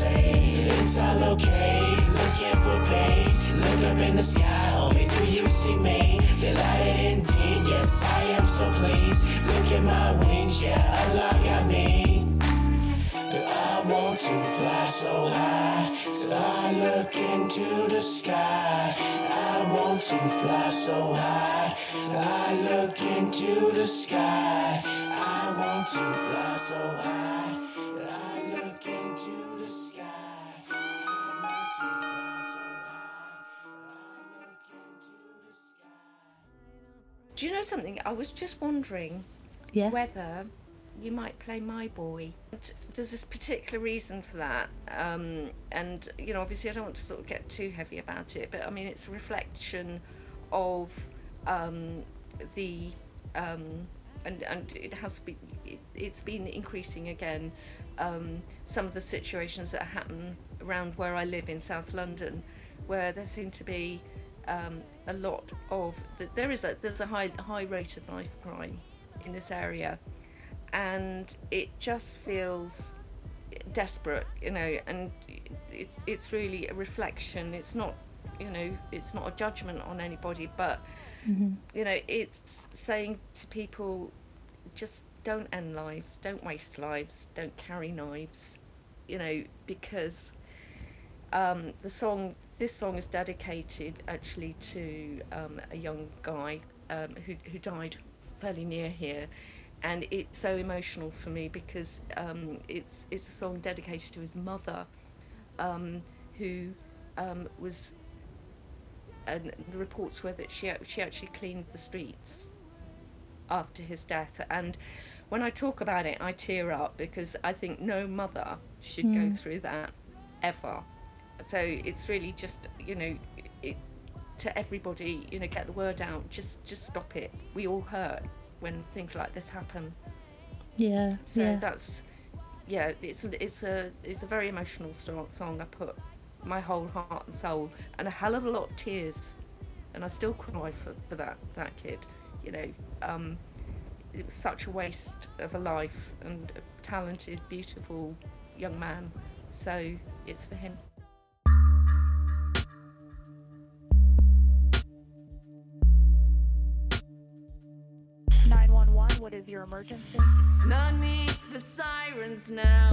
It's all okay, let's get for pace. Look up in the sky, homie, do you see me? Delighted indeed, yes, I am so pleased. Look at my wings, yeah, Allah got me. I want to fly so high, so I look into the sky. I want to fly so high, so I look into the sky. I want to fly so high, I look into Do you know something? I was just wondering Yeah. whether you might play My Boy. And There's this particular reason for that. Um, and, you know, obviously, I don't want to sort of get too heavy about it, but I mean, it's a reflection of um, the. Um, and, and it has been it, it's been increasing again um, some of the situations that happen around where I live in South London where there seem to be um, a lot of th- there is a there's a high high rate of knife crime in this area and it just feels desperate you know and it's it's really a reflection it's not you know it's not a judgment on anybody but Mhm. you know it's saying to people just don't end lives don't waste lives don't carry knives you know because um, the song this song is dedicated actually to um, a young guy um, who, who died fairly near here. And it's so emotional for me because um, it's it's a song dedicated to his mother um, who um, was and the reports were that she she actually cleaned the streets after his death. And when I talk about it I tear up because I think no mother should go Mm. through that ever so it's really just you know it, to everybody you know get the word out just just stop it. We all hurt when things like this happen. Yeah. so yeah. that's yeah it's it's a it's a very emotional song. I put my whole heart and soul and a hell of a lot of tears and i still cry for, for that that kid you know. Um it was such a waste of a life and a talented beautiful young man. So it's for him emergency? No need for sirens now.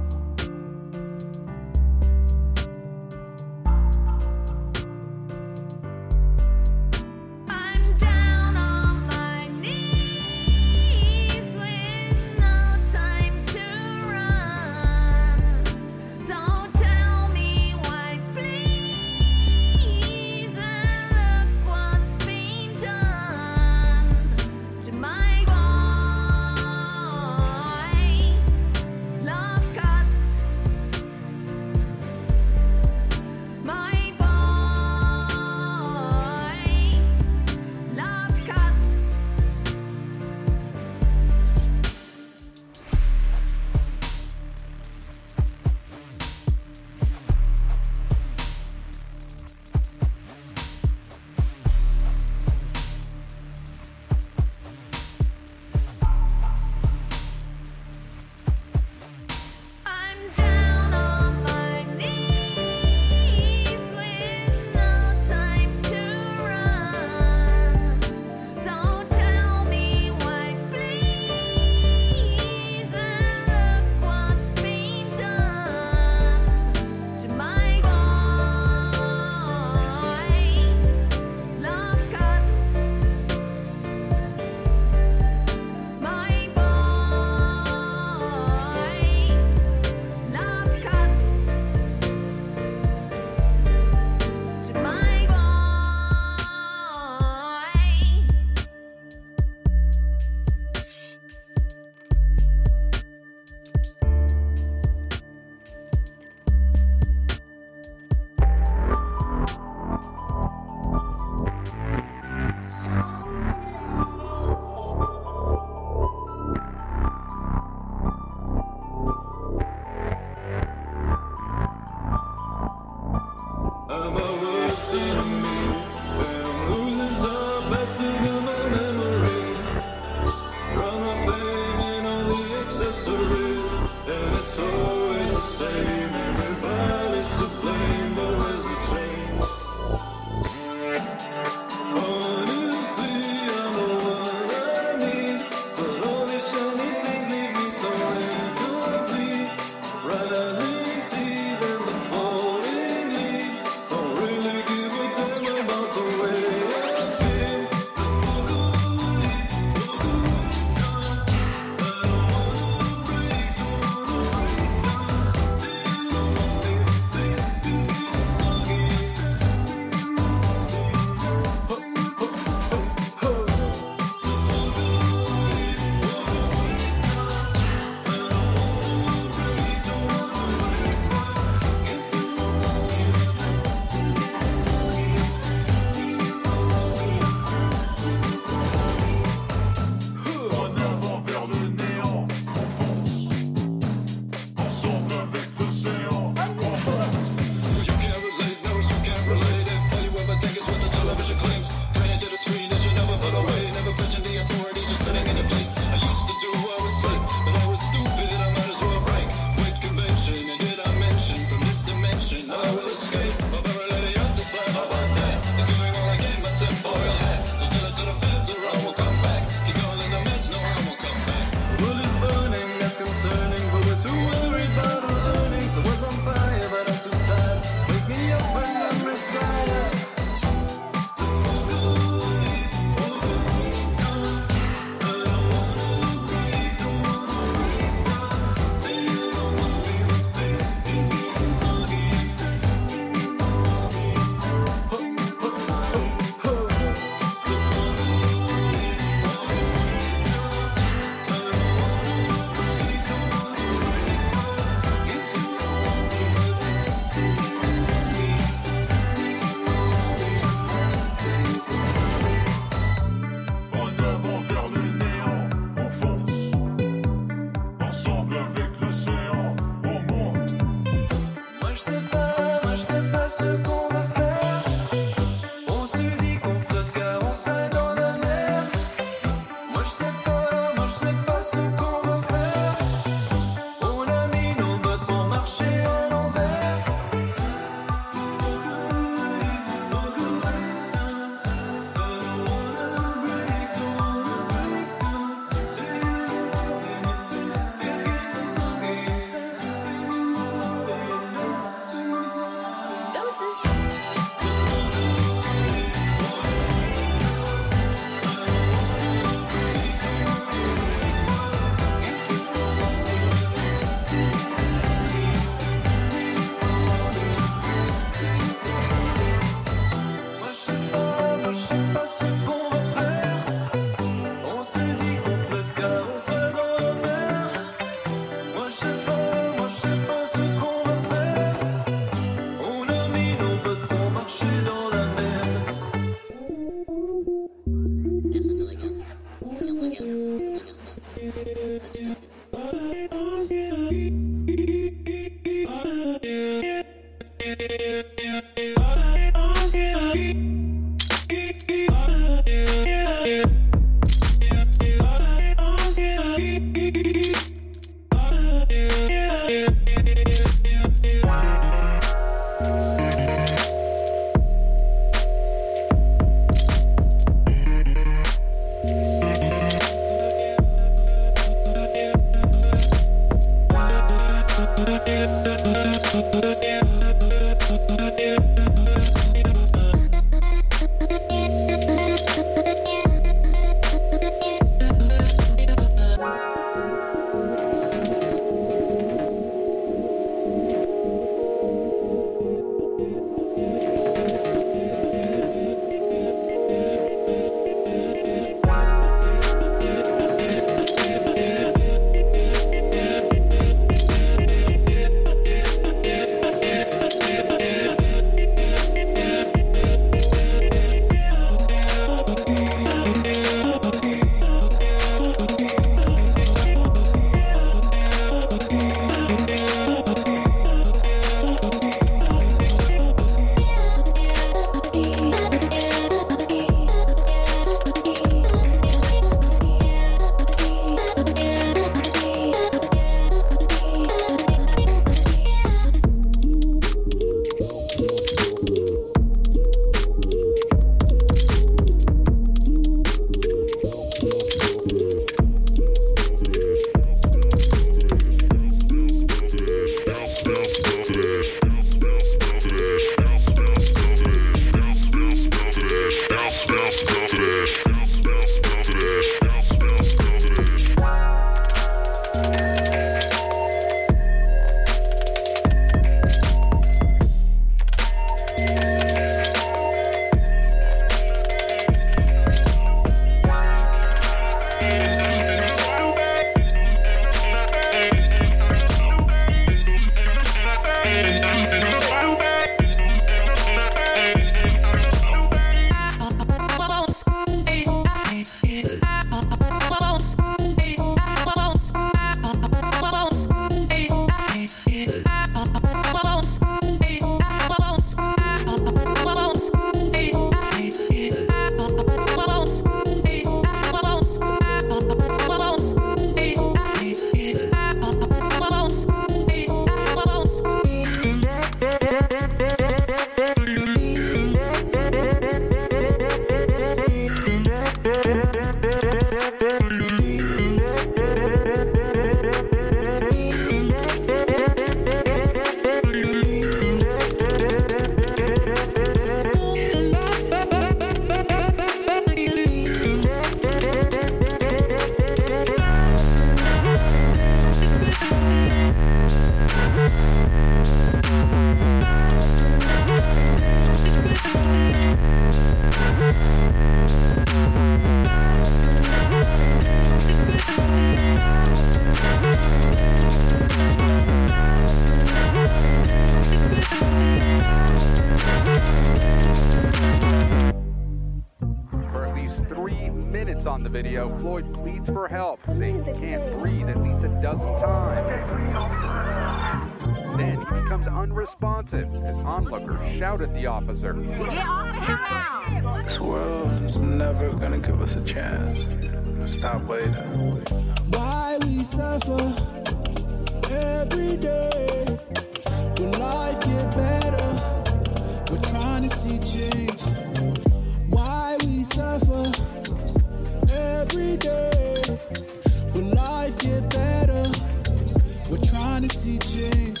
Trying to see change.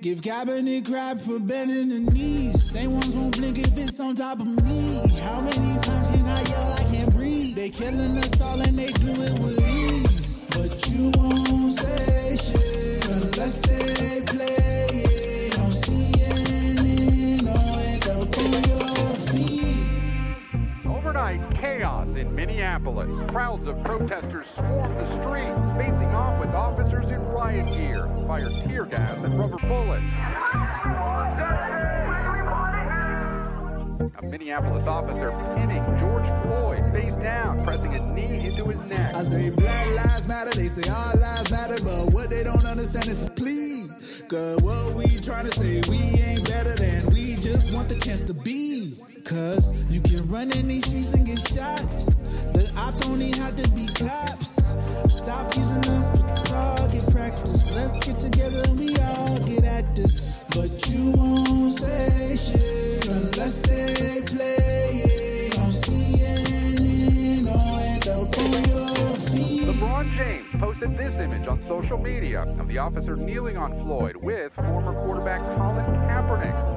Give Kaepernick crap for bending the knees. Same ones won't blink if it's on top of me. How many times can I yell I can't breathe? They killing us all and they do it with ease. But you won't say shit unless they Overnight chaos in Minneapolis. Crowds of protesters swarmed the streets, facing off with officers in riot gear, fired tear gas and rubber bullets. A Minneapolis officer pinning George Floyd face down, pressing a knee into his neck. I say black lives matter, they say all lives matter, but what they don't understand is a plea. Cause what we trying to say, we ain't better than we just want the chance to be. Cause you can run in these streets and get shots. The ops only have to be cops. Stop using us for target practice. Let's get together and we all get at this. But you won't say shit unless they play. Don't. LeBron James posted this image on social media of the officer kneeling on Floyd with former quarterback Colin Kaepernick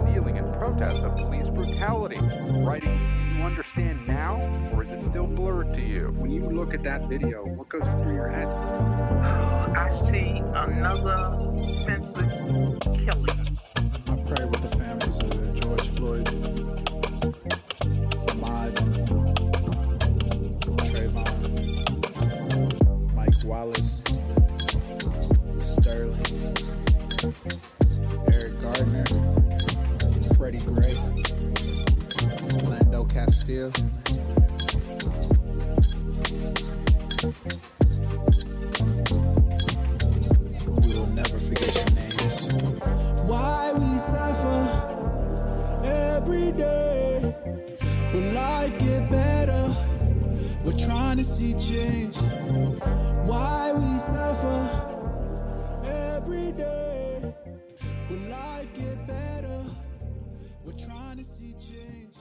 kneeling in protest of police brutality. Writing, do you understand now, or is it still blurred to you? When you look at that video, what goes through your head? I see another senseless killing. I pray with the families of George Floyd, Ahmaud, Trayvon, Mike Wallace, Freddie Gray, Castile. We will never forget your names. Why we suffer every day. Will life get better? We're trying to see change. Why we suffer every day. Will life get better? We're trying to see change.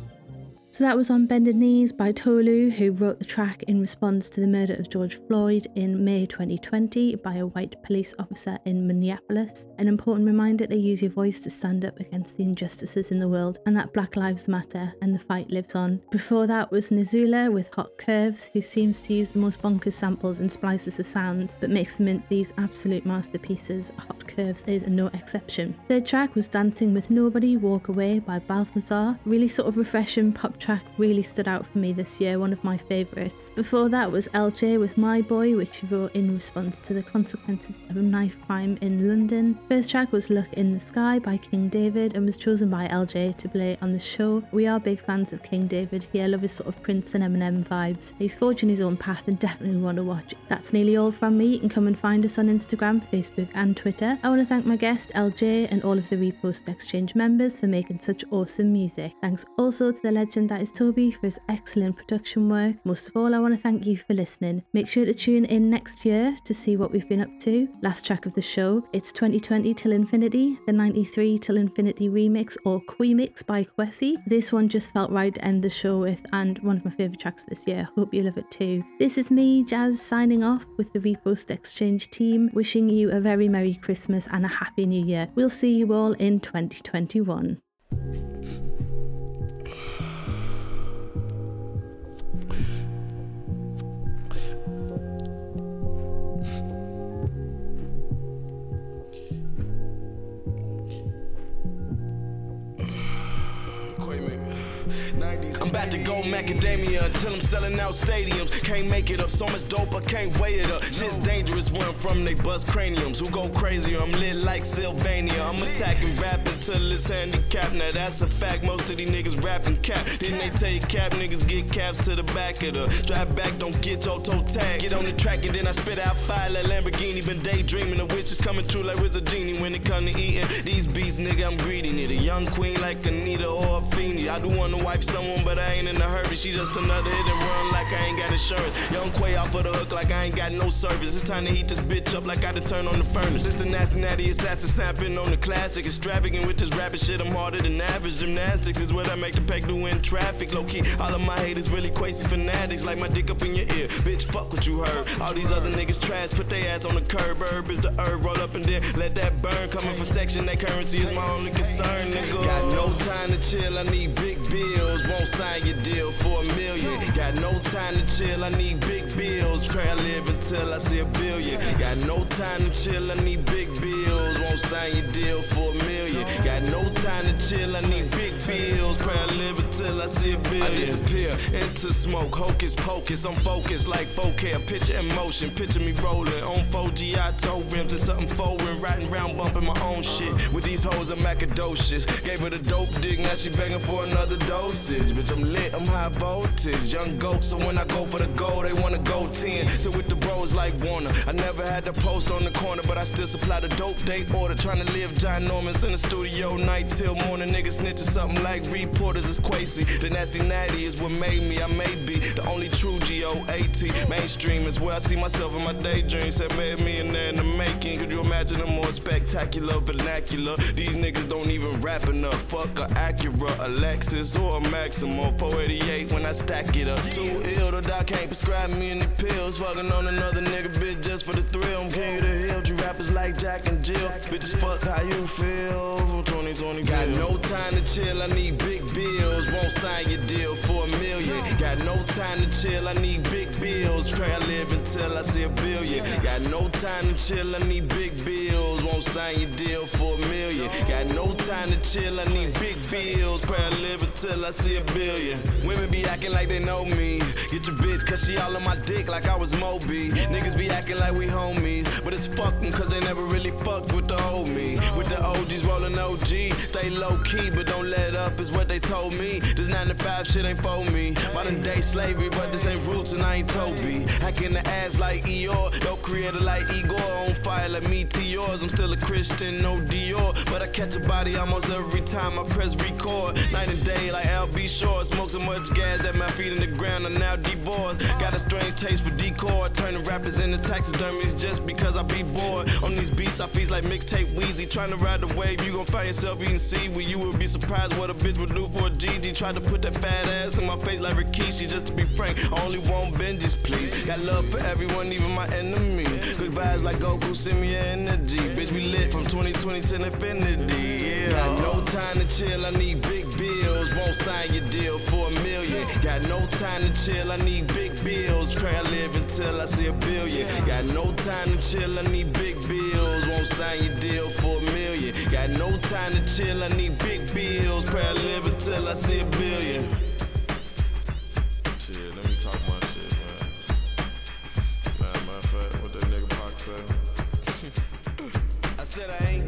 So that was on Bended Knees by Tolu, who wrote the track in response to the murder of George Floyd in May 2020 by a white police officer in Minneapolis. An important reminder to use your voice to stand up against the injustices in the world and that Black Lives Matter and the fight lives on. Before that was Nizula with Hot Curves, who seems to use the most bonkers samples and splices the sounds, but makes them into these absolute masterpieces. Hot Curves is no exception. Third track was Dancing with Nobody, Walk Away by Balthazar. Really sort of refreshing pop track really stood out for me this year, one of my favourites. Before that was Elle Jay with My Boy, which he wrote in response to the consequences of a knife crime in London. First track was Look in the Sky by King David and was chosen by Elle Jay to play on the show. We are big fans of King David here, love his sort of Prince and Eminem vibes. He's forging his own path and definitely want to watch. That's nearly all from me. You can come and find us on Instagram, Facebook, and Twitter. I want to thank my guest Elle Jay and all of the Repost Exchange members for making such awesome music. Thanks also to the legend that is Toby for his excellent production work. Most of all, I want to thank you for listening. Make sure to tune in next year to see what we've been up to. Last track of the show, it's 2020 Till Infinity, the 93 Till Infinity remix or Quemix by Kwesi. This one just felt right to end the show with and one of my favourite tracks this year. Hope you love it too. This is me, Jaz, signing off with the Repost Exchange team, wishing you a very Merry Christmas and a Happy New Year. We'll see you all in 2021. I'm about to go macadamia until I'm selling out stadiums. Can't make it up, so much dope, I can't weigh it up. Shit's dangerous where I'm from, they bust craniums. Who go crazier? I'm lit like Sylvania. I'm attacking rap until it's handicapped. Now that's a fact, most of these niggas rapping cap. Then they tell you cap niggas get caps to the back of the drive back, don't get your toe tag. Get on the track and then I spit out fire like Lamborghini. Been daydreaming, the witch is coming true like Wizard Genie. When it come to eating these beats, nigga, I'm greedy. Need a young queen like Anita or a Feeny. I do wanna wife someone, but I ain't in a hurry. She just another hit and run like I ain't got insurance. Young Quay off of the hook like I ain't got no service. It's time to heat this bitch up like I done turn on the furnace. It's the nasty assassin snapping on the classic. Extravagant with this rapping shit, I'm harder than average. Gymnastics is what I make the peg do in traffic. Low key, all of my haters really crazy fanatics. Like my dick up in your ear. Bitch, fuck what you heard. All these other niggas trash, put their ass on the curb. Herb is the herb, roll up and then let that burn. Coming from section, that currency is my only concern, nigga. Got no time to chill, I need big bills. Won't sign your deal for a million. Got no time to chill, I need big bills. Pray I live until I see a billion. Got no time to chill, I need big bills. Won't sign your deal for a million. Got no time to chill, I need big bills. Pray I live until I see a billion. I disappear into smoke, hocus pocus. I'm focused like 4K, picture in motion. Picture me rolling on 4G, I toe rims and something foreign. Riding round bumping my own shit. With these hoes, I'm macadocious. Gave her the dope dick, now she begging for another Bitch, I'm lit, I'm high voltage. Young goat, so when I go for the gold, they wanna go 10. So with the bros like Warner, I never had to post on the corner, but I still supply the dope they order. Trying to live John ginormous in the studio, night till morning. Niggas snitching something like reporters, is crazy. The nasty natty is what made me. I may be the only true G-O-A-T. Mainstream is where I see myself in my daydreams. That made me in there in the making. Could you imagine a more spectacular vernacular? These niggas don't even rap enough. Fuck a Acura, a Lexus, or a Maxima. 488 when I stack it up. Too ill, the doc can't prescribe me any pills. Fucking on another nigga, bitch, just for the thrill. I'm king of the hill. You rappers like Jack and Jill. Bitches, fuck how you feel from 2022. Got no time to chill, I need big bills. Won't sign your deal for a million. Got no time to chill, I need big bills. Pray I live until I see a billion. Got no time to chill, I need big bills. Won't sign your deal for a million. Got no time to chill, I need big bills. Pray I live until I see a billion. Women be acting like they know me. Get your bitch, cause she all on my dick like I was Moby. Niggas be acting like we homies. But it's fucking cause they never really fucked with the old me. With the OGs rolling OG. Stay low key, but don't let up, is what they told me. This 9 to 5 shit ain't for me. Modern day slavery, but this ain't roots and I ain't Toby. Hacking the ass like Eeyore. Dope creator like Igor. On fire like meteors. I'm still a Christian, no Dior. But I catch a body almost every time I press record. Night and day like LB Shore. Smoke so much gas that my feet in the ground are now divorced. Got a strange taste for decor. Turning rappers into taxidermies just because I be bored. On these beats, I feels like mixtape Weezy. Trying to ride the wave, you gon' find yourself eating seaweed. You would be surprised what a bitch would do for a GG. Tried to put that fat ass in my face like Rikishi. Just to be frank, I only want Benjis, please. Got love for everyone, even my enemy. Good vibes like Goku, send me energy. Bitch, we lit from 2020 to infinity. Yeah. Got no time to chill, I need big bills. Won't sign your deal for a million. Got no time to chill, I need big bills. Pray I live until I see a billion. Got no time to chill, I need big bills. Won't sign your deal for a million. Got no time to chill, I need big bills. Pray I live until I see a billion. Shit, let me talk my shit, man. Nah, matter of fact, what that nigga Pac say? I said I ain't